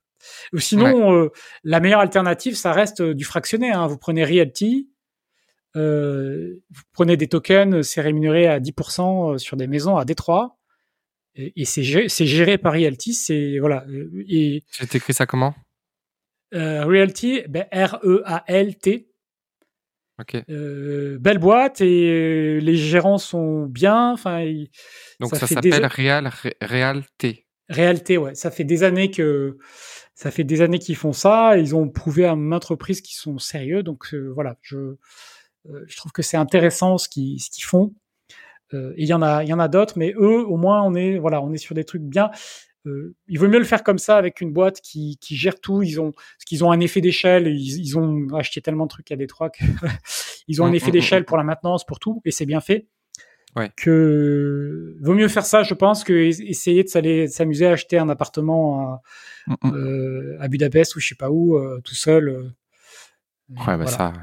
Ou sinon, euh, la meilleure alternative, ça reste euh, du fractionné. Hein. Vous prenez Realty, euh, vous prenez des tokens, c'est rémunéré à 10% sur des maisons à Détroit, et, c'est géré, géré, par Realty. C'est voilà. Et j'ai écrit ça comment? Realty, ben, R-E-A-L-T. Euh, belle boîte et euh, les gérants sont bien. Enfin, donc ça, s'appelle Real Realté. Realté, ouais. Ça fait des années que ça fait des années qu'ils font ça. Ils ont prouvé à maintes reprises qu'ils sont sérieux. Donc euh, voilà, je je trouve que c'est intéressant ce qu'ils ce qu'ils font. et il y en a il y en a d'autres, mais eux au moins on est voilà on est sur des trucs bien. Euh, il vaut mieux le faire comme ça avec une boîte qui, qui gère tout. Ils ont, parce qu'ils ont un effet d'échelle. Ils, ils, ont acheté tellement de trucs à Détroit qu'ils (laughs) ont un mmh, effet mmh, d'échelle mmh. pour la maintenance, pour tout, et c'est bien fait. Ouais. Que vaut mieux faire ça, je pense, que essayer de s'amuser à acheter un appartement à, euh, à, Budapest ou je sais pas où, euh, tout seul. Ouais, bah ça.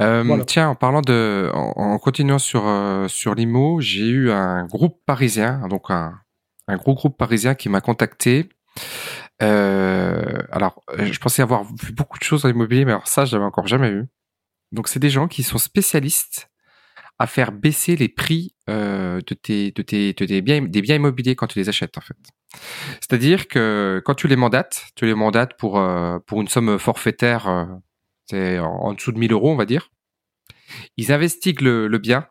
Euh, Tiens, en parlant de, en, en continuant sur sur l'IMO, j'ai eu un groupe parisien, donc un un gros groupe parisien qui m'a contacté. alors, je pensais avoir vu beaucoup de choses dans l'immobilier, mais alors ça, je l'avais encore jamais vu. Donc, c'est des gens qui sont spécialistes à faire baisser les prix euh, de, tes, de, tes, de tes biens, des biens immobiliers quand tu les achètes en fait. C'est-à-dire que quand tu les mandates, tu les mandates pour, euh, pour une somme forfaitaire, euh, c'est en, dessous de 1000 euros on va dire, ils investiguent le, bien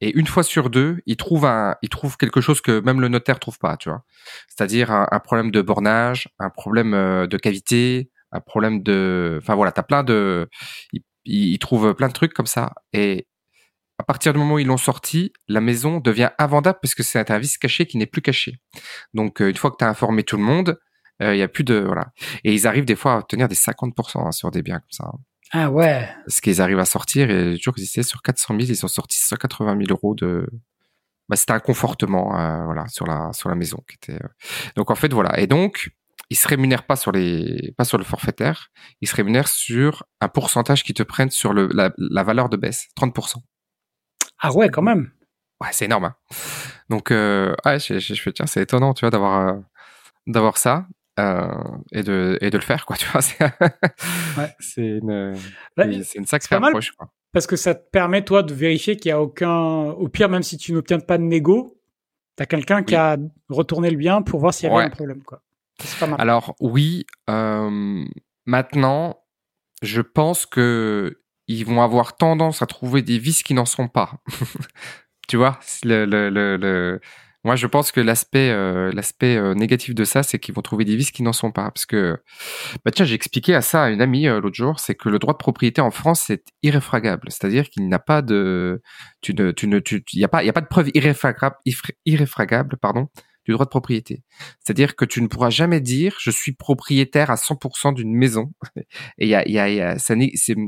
et une fois sur deux, ils trouvent, un, ils trouvent quelque chose que même le notaire trouve pas, tu vois. C'est-à-dire un, problème de bornage, un problème de cavité, un problème de... Enfin voilà, tu as plein de... Ils, trouvent plein de trucs comme ça et à partir du moment où ils l'ont sorti, la maison devient invendable parce que c'est un vice caché qui n'est plus caché. Donc, euh, une fois que tu as informé tout le monde, euh, il y a plus de voilà. Et ils arrivent des fois à obtenir des 50% hein, sur des biens comme ça. Ah ouais. Ce qu'ils arrivent à sortir, et toujours ils étaient sur 400 000, ils ont sorti 180 000 euros de. Bah, c'était un confortement, euh, voilà, sur la sur la maison qui était. Donc en fait voilà. Et donc ils se rémunèrent pas sur les pas sur le forfaitaire, ils se rémunèrent sur un pourcentage qui te prennent sur le la, la valeur de baisse, 30%. Ah ouais, quand même. Ouais, c'est énorme. Hein. Donc, euh, ouais, je, je, je tiens, c'est étonnant, tu vois, d'avoir euh, d'avoir ça euh, et de et de le faire, quoi. (laughs) Tu vois, c'est ouais. une c'est une sacrée approche, quoi. Parce que ça te permet toi de vérifier qu'il y a aucun, au pire, même si tu n'obtiens pas de négo, t'as quelqu'un qui a retourné le bien pour voir s'il y avait un problème, quoi. C'est pas mal. Alors oui, euh, maintenant, je pense que ils vont avoir tendance à trouver des vices qui n'en sont pas. (laughs) tu vois, le, le, le, moi je pense que l'aspect euh, euh, négatif de ça, c'est qu'ils vont trouver des vices qui n'en sont pas. Parce que, bah tiens, j'ai expliqué à ça à une amie euh, l'autre jour, c'est que le droit de propriété en France c'est irréfragable, c'est-à-dire qu'il n'a pas de, tu ne, tu ne, tu, a pas, a de preuve irréfragable, irréfragable, pardon, du droit de propriété. C'est-à-dire que tu ne pourras jamais dire je suis propriétaire à 100% d'une maison. Et y a, a,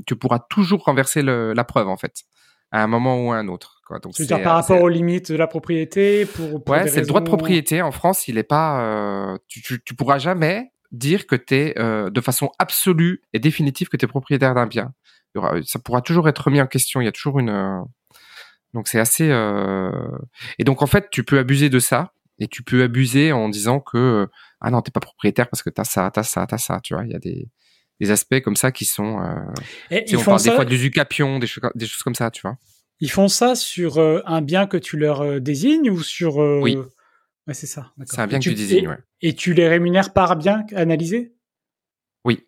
tu pourras toujours renverser la preuve en fait, à un moment ou à un autre. Quoi. Donc, veux dire par rapport aux limites de la propriété pour, Ouais, c'est le droit de propriété en France, il est pas. Euh, tu, tu, tu, pourras jamais dire que tu es euh, de façon absolue et définitive que tu es propriétaire d'un bien. Ça pourra toujours être remis en question. Il y a toujours une. Euh, donc c'est assez. Et donc en fait, tu peux abuser de ça et tu peux abuser en disant que ah non t'es pas propriétaire parce que t'as ça t'as ça t'as ça tu vois il y a des, des aspects comme ça qui sont euh, on parle ça... des fois de l'usucapion des choses comme ça tu vois ils font ça sur euh, un bien que tu leur euh, désignes ou sur oui ouais, c'est ça c'est un bien que tu désignes ouais. et tu les rémunères par bien analysé? Oui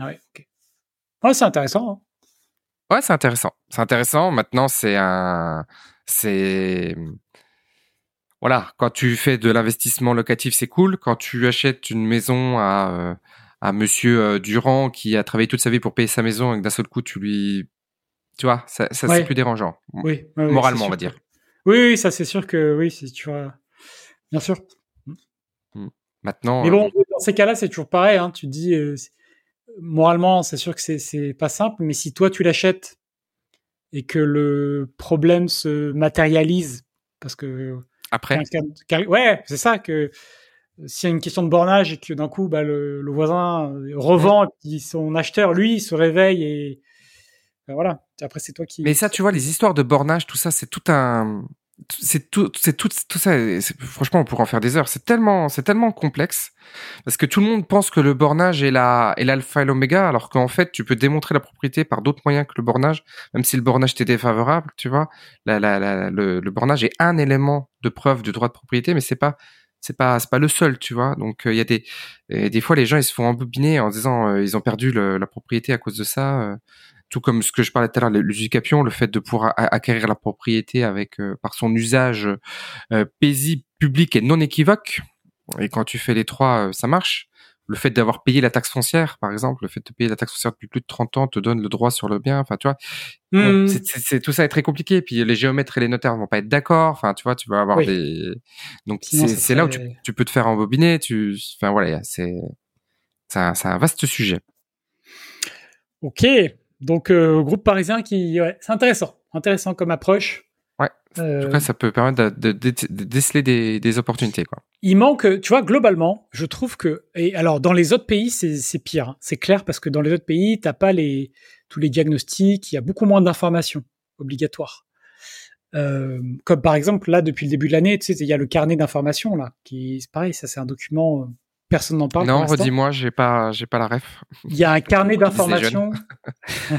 ah ouais ok ouais c'est intéressant hein. ouais c'est intéressant c'est intéressant maintenant c'est un c'est voilà, quand tu fais de l'investissement locatif, c'est cool. Quand tu achètes une maison à, euh, à monsieur euh, Durand qui a travaillé toute sa vie pour payer sa maison et que d'un seul coup tu lui. Tu vois, ça, ça c'est plus dérangeant. Oui, moralement, on va dire. Oui, oui, ça c'est sûr que oui, si tu vois. Bien sûr. Mmh. Maintenant. Mais bon, euh... dans ces cas-là, c'est toujours pareil. Hein. Tu dis, euh, moralement, c'est sûr que c'est pas simple, mais si toi tu l'achètes et que le problème se matérialise parce que après. Ouais, c'est ça que s'il y a une question de bornage et que d'un coup bah, le, le, voisin revend et son acheteur lui se réveille et voilà après c'est toi qui mais ça tu vois les histoires de bornage tout ça c'est tout un c'est tout, c'est tout, tout ça. Franchement, on pourrait en faire des heures. C'est tellement, c'est tellement complexe parce que tout le monde pense que le bornage est la, est l'alpha et l'oméga, alors qu'en fait, tu peux démontrer la propriété par d'autres moyens que le bornage, même si le bornage t'est défavorable, tu vois. La, la, le, le, bornage est un élément de preuve du droit de propriété, mais c'est pas, c'est pas, c'est pas le seul, tu vois. Donc, euh, il y a des, des fois, les gens ils se font embobiner en disant euh, ils ont perdu la propriété à cause de ça. Euh, tout comme ce que je parlais tout à l'heure, l'usucapion, le fait de pouvoir acquérir la propriété avec euh, par son usage euh, paisible, public et non équivoque. Et quand tu fais les trois, euh, ça marche. Le fait d'avoir payé la taxe foncière, par exemple, le fait de payer la taxe foncière depuis plus de 30 ans te donne le droit sur le bien. Enfin, tu vois, mmh. c'est tout ça est très compliqué. Puis les géomètres et les notaires vont pas être d'accord. Enfin, tu vois, tu vas avoir des. Donc c'est là où tu, tu, peux te faire embobiner. Tu, enfin voilà, c'est c'est un, un vaste sujet. Ok, donc, euh, groupe parisien qui, ouais, c'est intéressant, intéressant comme approche. Ouais. En tout cas, ça peut permettre de, de, de déceler des, des, opportunités, quoi. Il manque, tu vois, globalement, je trouve que, et alors dans les autres pays, c'est pire. Hein. C'est clair parce que dans les autres pays, t'as pas les tous les diagnostics, il y a beaucoup moins d'informations obligatoires. Euh, comme par exemple là depuis le début de l'année, tu sais, il y a le carnet d'informations là, qui c'est pareil, ça c'est un document, euh, personne n'en parle. Non, redis-moi, j'ai pas, j'ai pas la ref. Il y a un carnet d'informations. (laughs)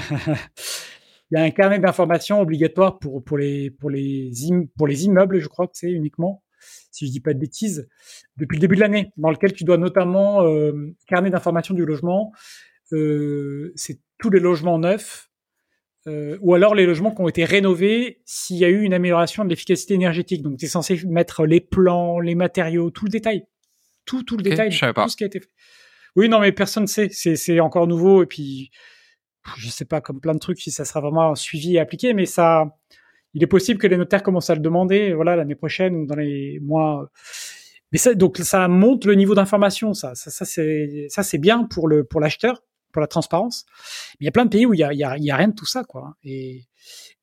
il y a un carnet d'informations obligatoire pour pour les pour les pour les immeubles, je crois que c'est uniquement, si je dis pas de bêtises, depuis le début de l'année, dans lequel tu dois notamment euh, carnet d'informations du logement. Euh, c'est tous les logements neufs euh, ou alors les logements qui ont été rénovés s'il y a eu une amélioration de l'efficacité énergétique. Donc, tu es censé mettre les plans, les matériaux, tout le détail. Tout, tout le détail. Pas. Tout ce qui a été fait. Oui, non, mais personne ne sait. C'est encore nouveau. Et puis, je sais pas, comme plein de trucs, si ça sera vraiment suivi et appliqué, mais ça, il est possible que les notaires commencent à le demander, voilà, l'année prochaine ou dans les mois. Mais ça, donc, ça monte le niveau d'information. Ça, ça, ça c'est, ça, c'est bien pour le, pour l'acheteur pour la transparence. Mais il y a plein de pays où il y a, il y a, il y a rien de tout ça, quoi. Et,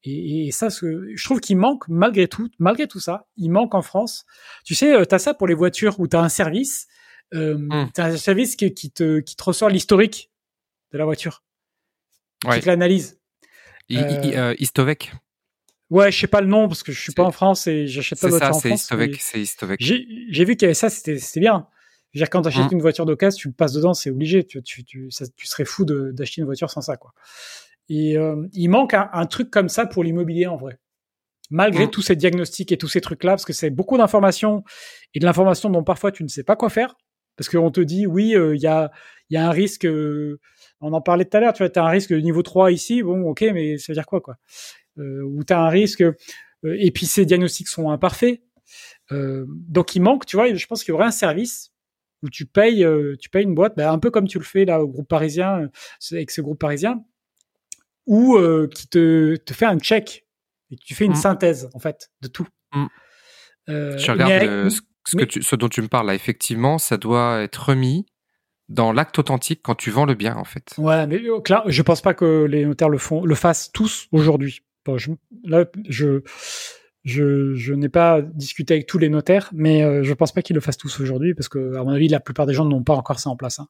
et, et ça, ce, je trouve qu'il manque malgré tout, malgré tout ça, il manque en France. Tu sais, euh, tu as ça pour les voitures où tu as un service, euh, mmh. as un service qui, qui, te, qui te ressort l'historique de la voiture, ouais. qui te l'analyse. Euh, Istovec. Ouais, je sais pas le nom parce que je suis pas en France et j'achète pas de voiture en France. C'est Istovec. J'ai vu qu'il y avait ça, c'était bien dire, quand tu achètes mmh. une voiture d'occasion, tu passes dedans, c'est obligé. Tu, tu, tu, ça, tu, serais fou d'acheter une voiture sans ça, quoi. Et euh, il manque un, un, truc comme ça pour l'immobilier en vrai. Malgré mmh. tous ces diagnostics et tous ces trucs-là, parce que c'est beaucoup d'informations et de l'information dont parfois tu ne sais pas quoi faire. Parce qu'on te dit, oui, euh, il y, a, y a un risque, euh, on en parlait tout à l'heure, tu vois, as un risque de niveau 3 ici, bon, ok, mais ça veut dire quoi, quoi? Euh, Ou tu as un risque, et puis ces diagnostics sont imparfaits. donc il manque, tu vois, je pense qu'il y aurait un service où tu payes, euh, tu payes une boîte, bah, un peu comme tu le fais là au groupe parisien, euh, avec ce groupe parisien, ou euh, qui te, te fait un check et tu fais une mmh. synthèse en fait de tout. Mmh. je regarde ce, que tu, ce dont tu me parles là. Effectivement, ça doit être remis dans l'acte authentique quand tu vends le bien en fait. Ouais, mais là, je pense pas que les notaires le font, le fassent tous aujourd'hui. Bon, je, là, je je, je n'ai pas discuté avec tous les notaires, mais euh, je pense pas qu'ils le fassent tous aujourd'hui parce que, à mon avis, la plupart des gens n'ont pas encore ça en place. Hein.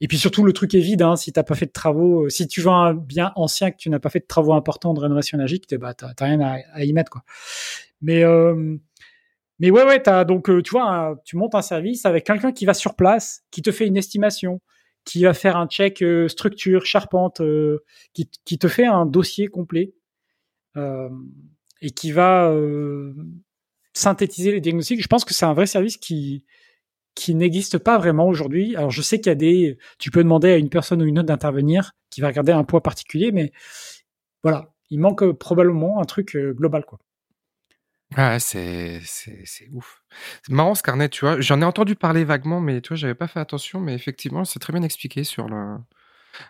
Et puis surtout, le truc est vide. Hein, si t'as pas fait de travaux, euh, si tu vends un bien ancien que tu n'as pas fait de travaux importants de rénovation énergétique, bah t'as rien à, à, y mettre quoi. Mais euh, mais ouais ouais, t'as donc euh, tu vois, tu montes un service avec quelqu'un qui va sur place, qui te fait une estimation, qui va faire un check structure, charpente, qui, qui te fait un dossier complet. Euh, et qui va euh, synthétiser les diagnostics. Je pense que c'est un vrai service qui qui n'existe pas vraiment aujourd'hui. Alors je sais qu'il y a des, tu peux demander à une personne ou une autre d'intervenir qui va regarder un poids particulier, mais voilà, il manque euh, probablement un truc euh, global quoi. Ah, c'est c'est ouf. C'est marrant ce carnet, tu vois. J'en ai entendu parler vaguement, mais tu vois, j'avais pas fait attention, mais effectivement, c'est très bien expliqué sur le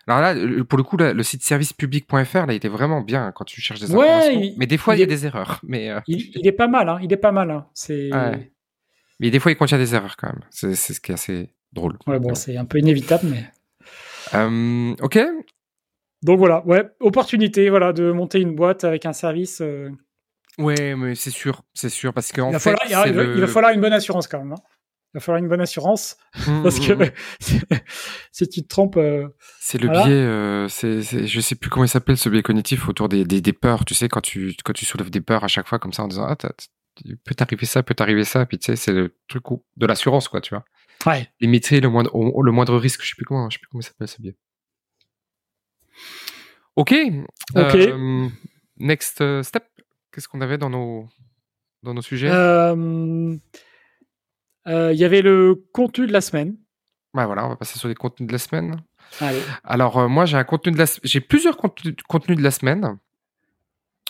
alors là, pour le coup, le site servicepublic.fr, là, il était vraiment bien quand tu cherches des informations. mais des fois, il, y a des erreurs. Mais euh, il, est pas mal, hein. Il est pas mal. Hein. C'est. Mais des fois, il contient des erreurs quand même. C'est ce qui est assez drôle. Ouais, bon, c'est un peu inévitable, mais. Euh, ok. Donc voilà, ouais, opportunité, voilà, de monter une boîte avec un service. Euh... Ouais, mais c'est sûr, c'est sûr, parce qu'en fait, falloir, il, il, va falloir une bonne assurance quand même. Hein. Il va falloir une bonne assurance mmh, parce que mmh, mmh. (laughs) si tu te trompes. Euh, c'est le biais, euh, c'est, je sais plus comment il s'appelle ce biais cognitif autour des, des, des, peurs. Tu sais, quand tu, quand tu soulèves des peurs à chaque fois comme ça en disant ah, peut t'arriver ça, peut t'arriver ça, puis tu sais, c'est le truc de l'assurance quoi, tu vois. Ouais. Limiter le moindre, le moindre risque. Je sais plus comment, je sais plus comment il s'appelle ce biais. Ok. Ok. Euh, next step. Qu'est-ce qu'on avait dans nos dans nos sujets? Euh, euh, il y avait le contenu de la semaine. Ouais, voilà, on va passer sur les contenus de la semaine. Allez. Alors, euh, moi, j'ai un contenu de la j'ai plusieurs contenus, contenus de la semaine.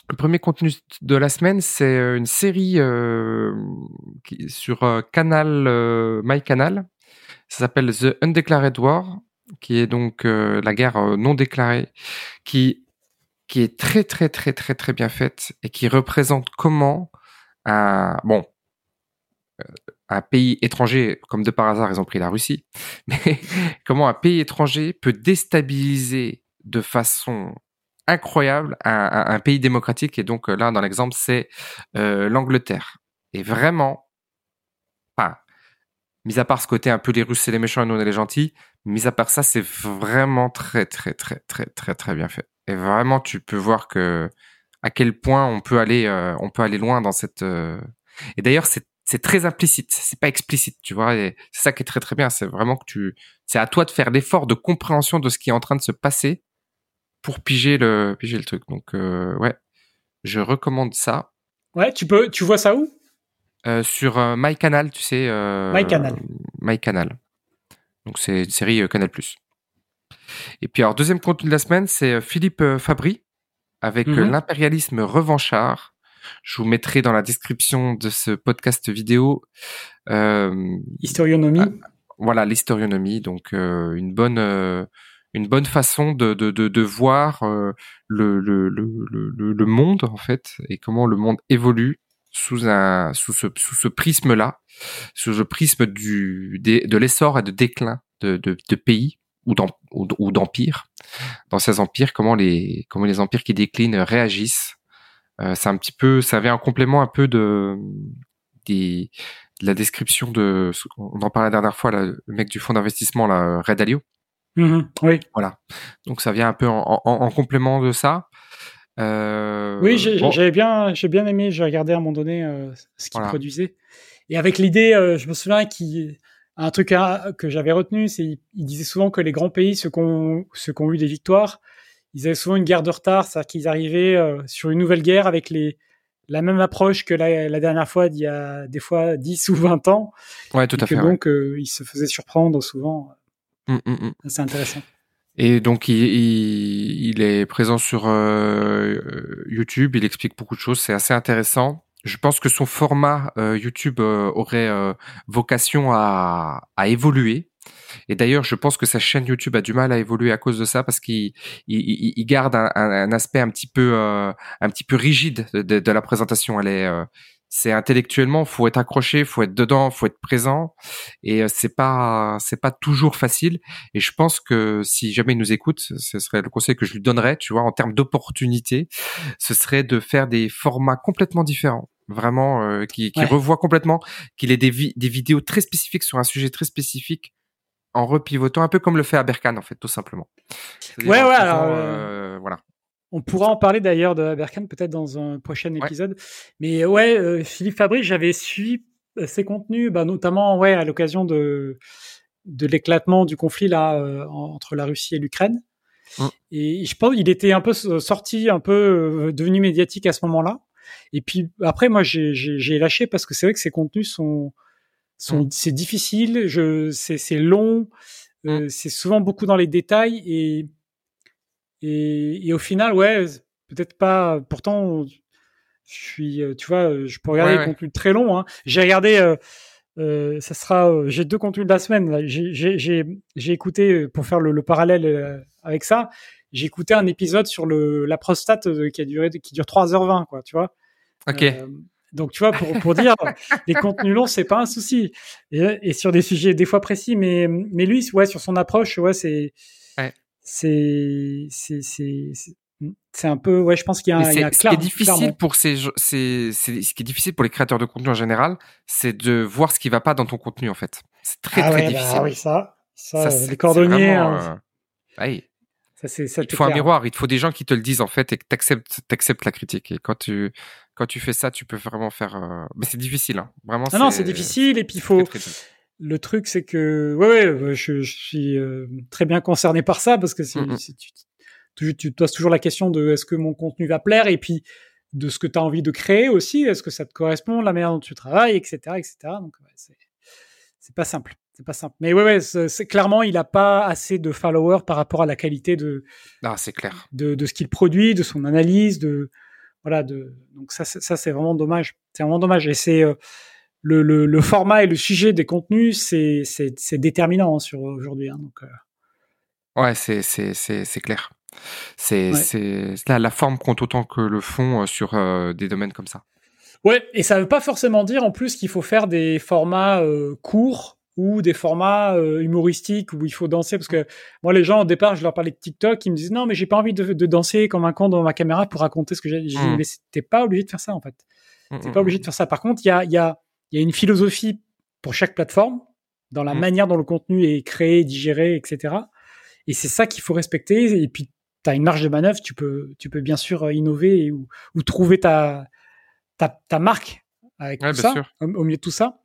Le premier contenu de la semaine, c'est euh, une série qui, sur Canal, My Canal. Ça s'appelle The Undeclared War, qui est donc la guerre non déclarée, qui, qui est très, très, très, très, très bien faite et qui représente comment, un, bon, un pays étranger, comme de par hasard, ils ont pris la Russie, (laughs) mais comment un pays étranger peut déstabiliser de façon incroyable un, pays démocratique? Et donc là, dans l'exemple, c'est euh, l'Angleterre. Et vraiment, mis à part ce côté un peu les Russes c'est les méchants et nous on est les gentils, mis à part ça, c'est vraiment très très très très très très bien fait. Et vraiment, tu peux voir que à quel point on peut aller, on peut aller loin dans cette. Et d'ailleurs, c'est c'est très implicite, c'est pas explicite, tu vois. Et c'est ça qui est très très bien. C'est vraiment que tu, c'est à toi de faire l'effort de compréhension de ce qui est en train de se passer pour piger le piger le truc. Donc euh, ouais, je recommande ça. Ouais, tu peux, tu vois ça où? Euh, Sur euh, MyCanal, tu sais. Euh, MyCanal. MyCanal. Donc c'est une série Canal+. Et puis alors deuxième contenu de la semaine, c'est Philippe Fabry avec mhm. l'impérialisme revanchard je vous mettrai dans la description de ce podcast vidéo. Euh, historionomie. Ah, voilà, l'historionomie. Donc euh, une bonne euh, une bonne façon de, de, de, de voir le, le, le, le, monde en fait et comment le monde évolue sous un sous ce sous ce prisme là, sous le prisme du de l'essor et de déclin de, de, pays ou d'empires. Dans ces empires, comment les comment les empires qui déclinent réagissent c'est un petit peu, ça avait un complément un peu de, des, de la description de, on en parlait la dernière fois, le mec du fonds d'investissement, là, Red Alio. Mm-hmm. oui. Voilà. Donc ça vient un peu en, en, en complément de ça. Euh, oui, j'ai bien, j'ai bien aimé. J'ai regardé à un moment donné euh, ce qu'il produisait. Et avec l'idée, euh, je me souviens qu'il un truc que j'avais retenu, c'est il disait souvent que les grands pays, ceux qui ont, ceux qui ont eu des victoires, ils avaient souvent une guerre de retard, c'est-à-dire qu'ils arrivaient euh, sur une nouvelle guerre avec les la même approche que la, la, dernière fois d'il y a des fois 10 (laughs) ou 20 ans. Ouais, tout à fait. Donc, euh, ils se faisaient surprendre souvent. Mmh, mmh, mmh. C'est intéressant. Et donc, il, il, est présent sur euh, YouTube, il explique beaucoup de choses, c'est assez intéressant. Je pense que son format YouTube aurait vocation à, à évoluer et d'ailleurs, je pense que sa chaîne YouTube a du mal à évoluer à cause de ça parce qu'il il, il garde un, un, aspect un petit peu euh, un petit peu rigide de, de, la présentation. Elle est euh, c'est intellectuellement, faut être accroché, faut être dedans, faut être présent, et euh, c'est pas c'est pas toujours facile. Et je pense que si jamais il nous écoute, ce serait le conseil que je lui donnerais, tu vois, en termes d'opportunité, ce serait de faire des formats complètement différents vraiment qui, qui revoit complètement, qu'il ait des, des vidéos très spécifiques sur un sujet très spécifique en repivotant, un peu comme le fait Aberkan en fait, tout simplement. Ouais, ouais. Alors, euh, voilà. On pourra en parler d'ailleurs de Aberkan peut-être dans un prochain épisode. Mais ouais, euh, Philippe Fabry, j'avais suivi euh, ses contenus, bah, notamment ouais à l'occasion de de l'éclatement du conflit là entre la Russie et l'Ukraine. Mmh. Et je pense qu'il était un peu sorti, un peu devenu médiatique à ce moment-là. Et puis après, moi, j'ai lâché parce que c'est vrai que ses contenus sont Mmh. c'est difficile, je, c'est, long, euh, c'est souvent beaucoup dans les détails et, et, et au final, ouais, peut-être pas. Pourtant, je suis, euh, tu vois, je peux regarder des contenus très longs. Hein. J'ai regardé, euh, euh ça sera, j'ai deux contenus de la semaine. J'ai, j'ai, j'ai écouté pour faire le, le parallèle avec ça. J'ai écouté un épisode sur le la prostate qui a duré, qui dure 3h20, quoi, tu vois. Ok. Donc, tu vois, pour, pour dire, (laughs) les contenus longs, c'est pas un souci. Et, et, sur des sujets des fois précis, mais, mais lui, ouais, sur son approche, ouais, c'est, ouais. c'est, c'est, un peu, ouais, je pense qu'il y a, un, il y a ce qui est difficile pour ces, ce qui est difficile pour les créateurs de contenu en général, c'est de voir ce qui va pas dans ton contenu, en fait. C'est très, ah très ouais, bah difficile. Bah oui, ça, ça, ça les cordonniers. Vraiment, hein. euh... oui. Ça, c'est, ça, il te faut un miroir, il te faut des gens qui te le disent en fait et que t'acceptes, t'acceptes la critique. Et quand tu, quand tu fais ça, tu peux vraiment faire. Euh... Mais c'est difficile, hein. vraiment. Non, non, c'est difficile et puis il faut. Le truc, c'est que, ouais, ouais, je, je suis euh, très bien concerné par ça parce que mm -hmm. tu, tu, tu te poses toujours la question de est-ce que mon contenu va plaire et puis de ce que tu as envie de créer aussi, est-ce que ça te correspond, la manière dont tu travailles, etc., etc. Donc, ouais, c'est, pas simple. C'est pas simple. Mais ouais, ouais, c'est clairement, il a pas assez de followers par rapport à la qualité de. Ah, c'est clair. De, de ce qu'il produit, de son analyse, de voilà, de. Donc ça, ça c'est vraiment dommage. C'est vraiment dommage. Et c'est euh, le, le, le, format et le sujet des contenus, c'est c'est déterminant hein, sur aujourd'hui. Hein, donc. Euh... Ouais, c'est c'est c'est c'est clair. C'est ouais. c'est la, la forme compte autant que le fond euh, sur euh, des domaines comme ça. Ouais, et ça veut pas forcément dire en plus qu'il faut faire des formats courts ou des formats euh, humoristiques où il faut danser. Parce que moi les gens au départ je leur parlais de TikTok ils me disent non mais j'ai pas envie de, de, danser comme un con devant ma caméra pour raconter ce que j'ai mmh. mais t'es pas obligé de faire ça en fait. Mmh, t'es pas obligé de faire ça. Par contre il y a il y a il y a une philosophie pour chaque plateforme dans la mmh. manière dont le contenu est créé digéré etc et c'est ça qu'il faut respecter. Et puis as une marge de manœuvre, tu peux, tu peux bien sûr innover ou, ou trouver ta, ta, ta marque avec tout ça, au, milieu de tout ça.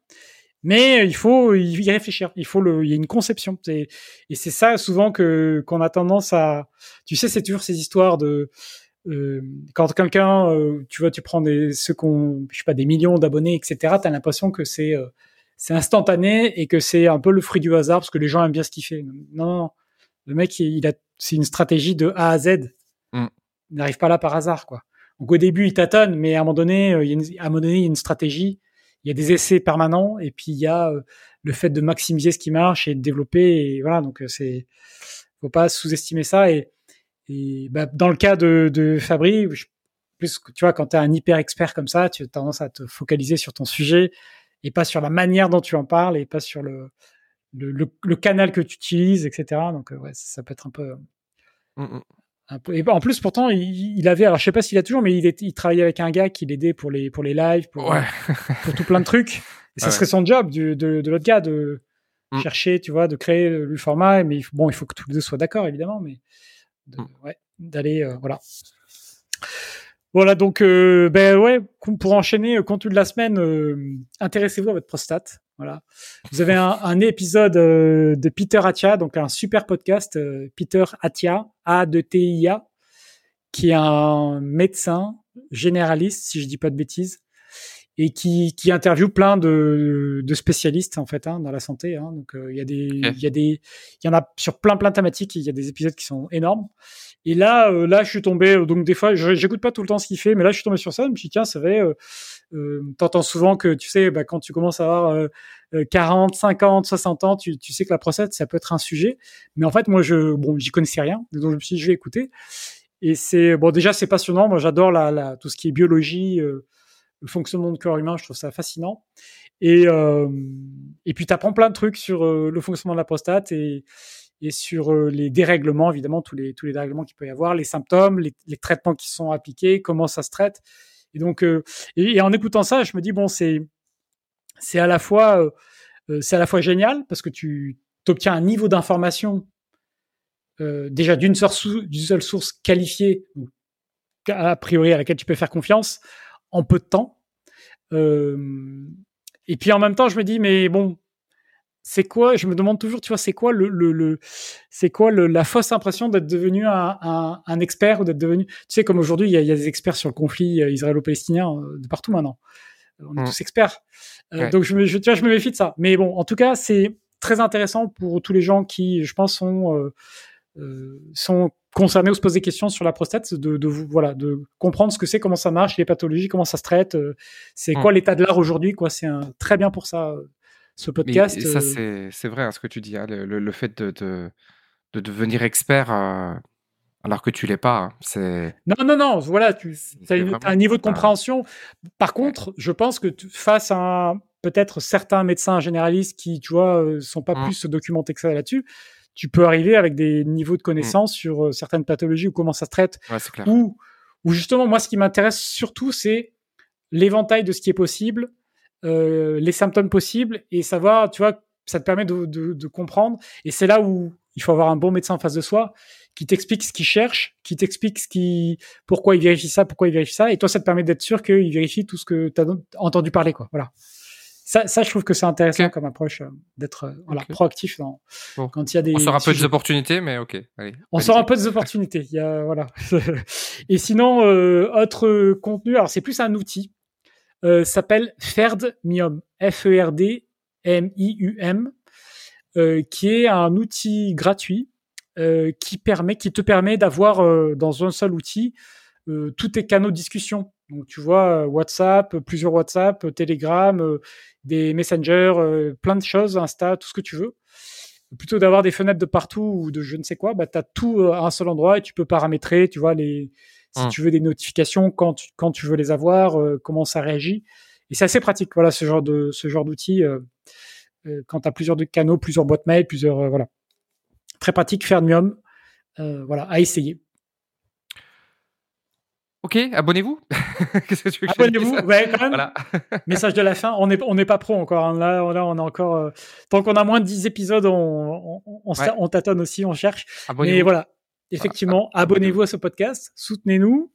Mais il faut y réfléchir. Il faut le, il y a une conception. Et c'est ça souvent que qu'on a tendance à. Tu sais, c'est toujours ces histoires de euh, quand quelqu'un, euh, tu vois, tu prends des ceux qu'on, je sais pas, des millions d'abonnés, etc. T'as l'impression que c'est euh, c'est instantané et que c'est un peu le fruit du hasard parce que les gens aiment bien ce qu'il fait. Non, non, non. Le mec, il, a, c'est une stratégie de A à Z. Mm. Il n'arrive pas là par hasard, quoi. Donc au début, il tâtonne, mais à un moment donné, il y a une, à un moment donné, il y a une stratégie il y a des essais permanents et puis il y a euh, le fait de maximiser ce qui marche et de développer et voilà donc euh, c'est faut pas sous-estimer ça et, et bah, dans le cas de, de Fabri plus tu vois quand tu es un hyper expert comme ça tu as tendance à te focaliser sur ton sujet et pas sur la manière dont tu en parles et pas sur le le, canal que tu utilises etc donc euh, ouais ça, peut être un peu Et en plus, pourtant, il, avait, alors je sais pas s'il a toujours, mais il, il travaillait avec un gars qui l'aidait pour les pour les lives, pour (laughs) pour tout plein de trucs. (laughs) Et ça serait son job de, de l'autre gars de mm. chercher, tu vois, de créer le format. Mais bon, il faut que tous les deux soient d'accord, évidemment, mais mm. ouais, d'aller, euh, voilà. Voilà, donc euh, ben ouais, pour enchaîner, euh, contenu de la semaine, intéressez-vous à votre prostate. Voilà. Vous avez un, un épisode euh, de Peter Atia, donc un super podcast, euh, Peter Atia, A de T I A, qui est un médecin généraliste, si je dis pas de bêtises, et qui, qui interviewe plein de, de spécialistes en fait hein, dans la santé. Hein. Donc euh, il y a des, il y a des, il y en a sur plein plein de thématiques. Il y a des épisodes qui sont énormes. Et là, là, je suis tombé. Donc des fois, j'écoute pas tout le temps ce qu'il fait, mais là, je suis tombé sur ça. Je me suis dit tiens, ça va euh, t'entends souvent que tu sais, bah, quand tu commences à avoir 40, 50, 60 ans, tu, tu sais que la prostate, ça peut être un sujet. Mais en fait, moi, je, bon, j'y connaissais rien, donc je me suis dit, je vais écouter. Et c'est bon, déjà, c'est passionnant. Moi, j'adore la, la, tout ce qui est biologie, euh, le fonctionnement du corps humain. Je trouve ça fascinant. Et euh, et puis, t'apprends plein de trucs sur euh, le fonctionnement de la prostate et et sur euh, les dérèglements, évidemment, tous les tous les dérèglements qu'il peut y avoir, les symptômes, les traitements qui sont appliqués, comment ça se traite. Et donc, euh, et, en écoutant ça, je me dis bon, c'est c'est à la fois euh, euh, c'est à la fois génial parce que tu obtiens un niveau d'information déjà d'une seule, seule, source qualifiée, a priori à laquelle tu peux faire confiance, en peu de temps. et puis en même temps, je me dis, mais bon, c'est quoi Je me demande toujours, tu vois, c'est quoi le, le, le c'est quoi le, la fausse impression d'être devenu un, un, un, expert ou d'être devenu, tu sais, comme aujourd'hui, il y a, y a, des experts sur le conflit euh, israélo-palestinien euh, de partout maintenant. Euh, on est mmh. tous experts. Donc je me, je, tu vois, je me méfie de ça. Mais bon, en tout cas, c'est très intéressant pour tous les gens qui, je pense, sont euh, sont concernés ou se posent des questions sur la prostate, de, de voilà, de comprendre ce que c'est, comment ça marche, les pathologies, comment ça se traite, c'est mmh. quoi l'état de l'art aujourd'hui, quoi. C'est très bien pour ça ce podcast. ça, euh, c'est vrai, hein, ce que tu dis, hein, le, fait de, de, de, devenir expert euh, alors que tu l'es pas. Hein, c'est non, non, non. Voilà, tu as, un niveau de compréhension. Par contre, je pense que face à peut-être certains médecins généralistes qui, tu vois, euh, sont pas mmh. plus documentés que ça là-dessus, tu peux arriver avec des niveaux de mmh. connaissances sur certaines pathologies ou comment ça se traite. ou, ou justement, moi, ce qui m'intéresse surtout, c'est l'éventail de ce qui est possible euh, les symptômes possibles et savoir, tu vois, ça te permet de, de, de comprendre. Et c'est là où il faut avoir un bon médecin en face de soi qui t'explique ce qu'il cherche, qui t'explique ce qui, pourquoi il vérifie ça, pourquoi il vérifie ça. Et toi, ça te permet d'être sûr qu'il vérifie tout ce que tu as entendu parler, quoi. Voilà. Ça, ça, je trouve que c'est intéressant comme approche euh, d'être euh, voilà, proactif dans, quand il y a des. On sort un peu des opportunités, mais ok. Allez, on sort un peu des opportunités. Il y a voilà. (laughs) Et sinon, euh, autre contenu. Alors c'est plus un outil euh, s'appelle Ferdmium, F-E-R-D-M-I-U-M, euh, qui est un outil gratuit euh, qui permet, qui te permet d'avoir dans un seul outil tous tes canaux de discussion. Donc tu vois WhatsApp, plusieurs WhatsApp, Telegram, des messengers, plein de choses, Insta, tout ce que tu veux plutôt d'avoir des fenêtres de partout ou de je ne sais quoi, bah, tu as tout à un seul endroit et tu peux paramétrer, tu vois, les, si mmh. tu veux des notifications, quand tu, quand tu veux les avoir, euh, comment ça réagit. Et c'est assez pratique, voilà, ce genre de ce genre d'outil. Euh, euh, quand tu as plusieurs canaux, plusieurs boîtes mail, plusieurs voilà, très pratique, Fermium, voilà, à essayer. Ok, abonnez-vous. (laughs) abonnez-vous, ouais, quand même. Voilà. (laughs) (laughs) Message de la fin. On n'est on n'est pas pro encore. Hein. Là, là, on a encore. tant qu'on a moins de 10 épisodes, on, on, on, tâtonne aussi, on cherche. Mais voilà, effectivement, abonnez-vous à ce podcast, soutenez-nous,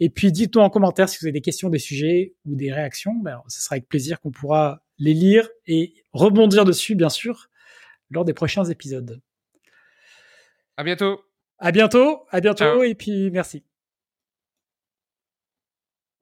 et puis dites-nous en commentaire si vous avez des questions, des sujets ou des réactions. Ben, ce sera avec plaisir qu'on pourra les lire et rebondir dessus, bien sûr, lors des prochains épisodes. À bientôt. À bientôt, à bientôt, et puis merci.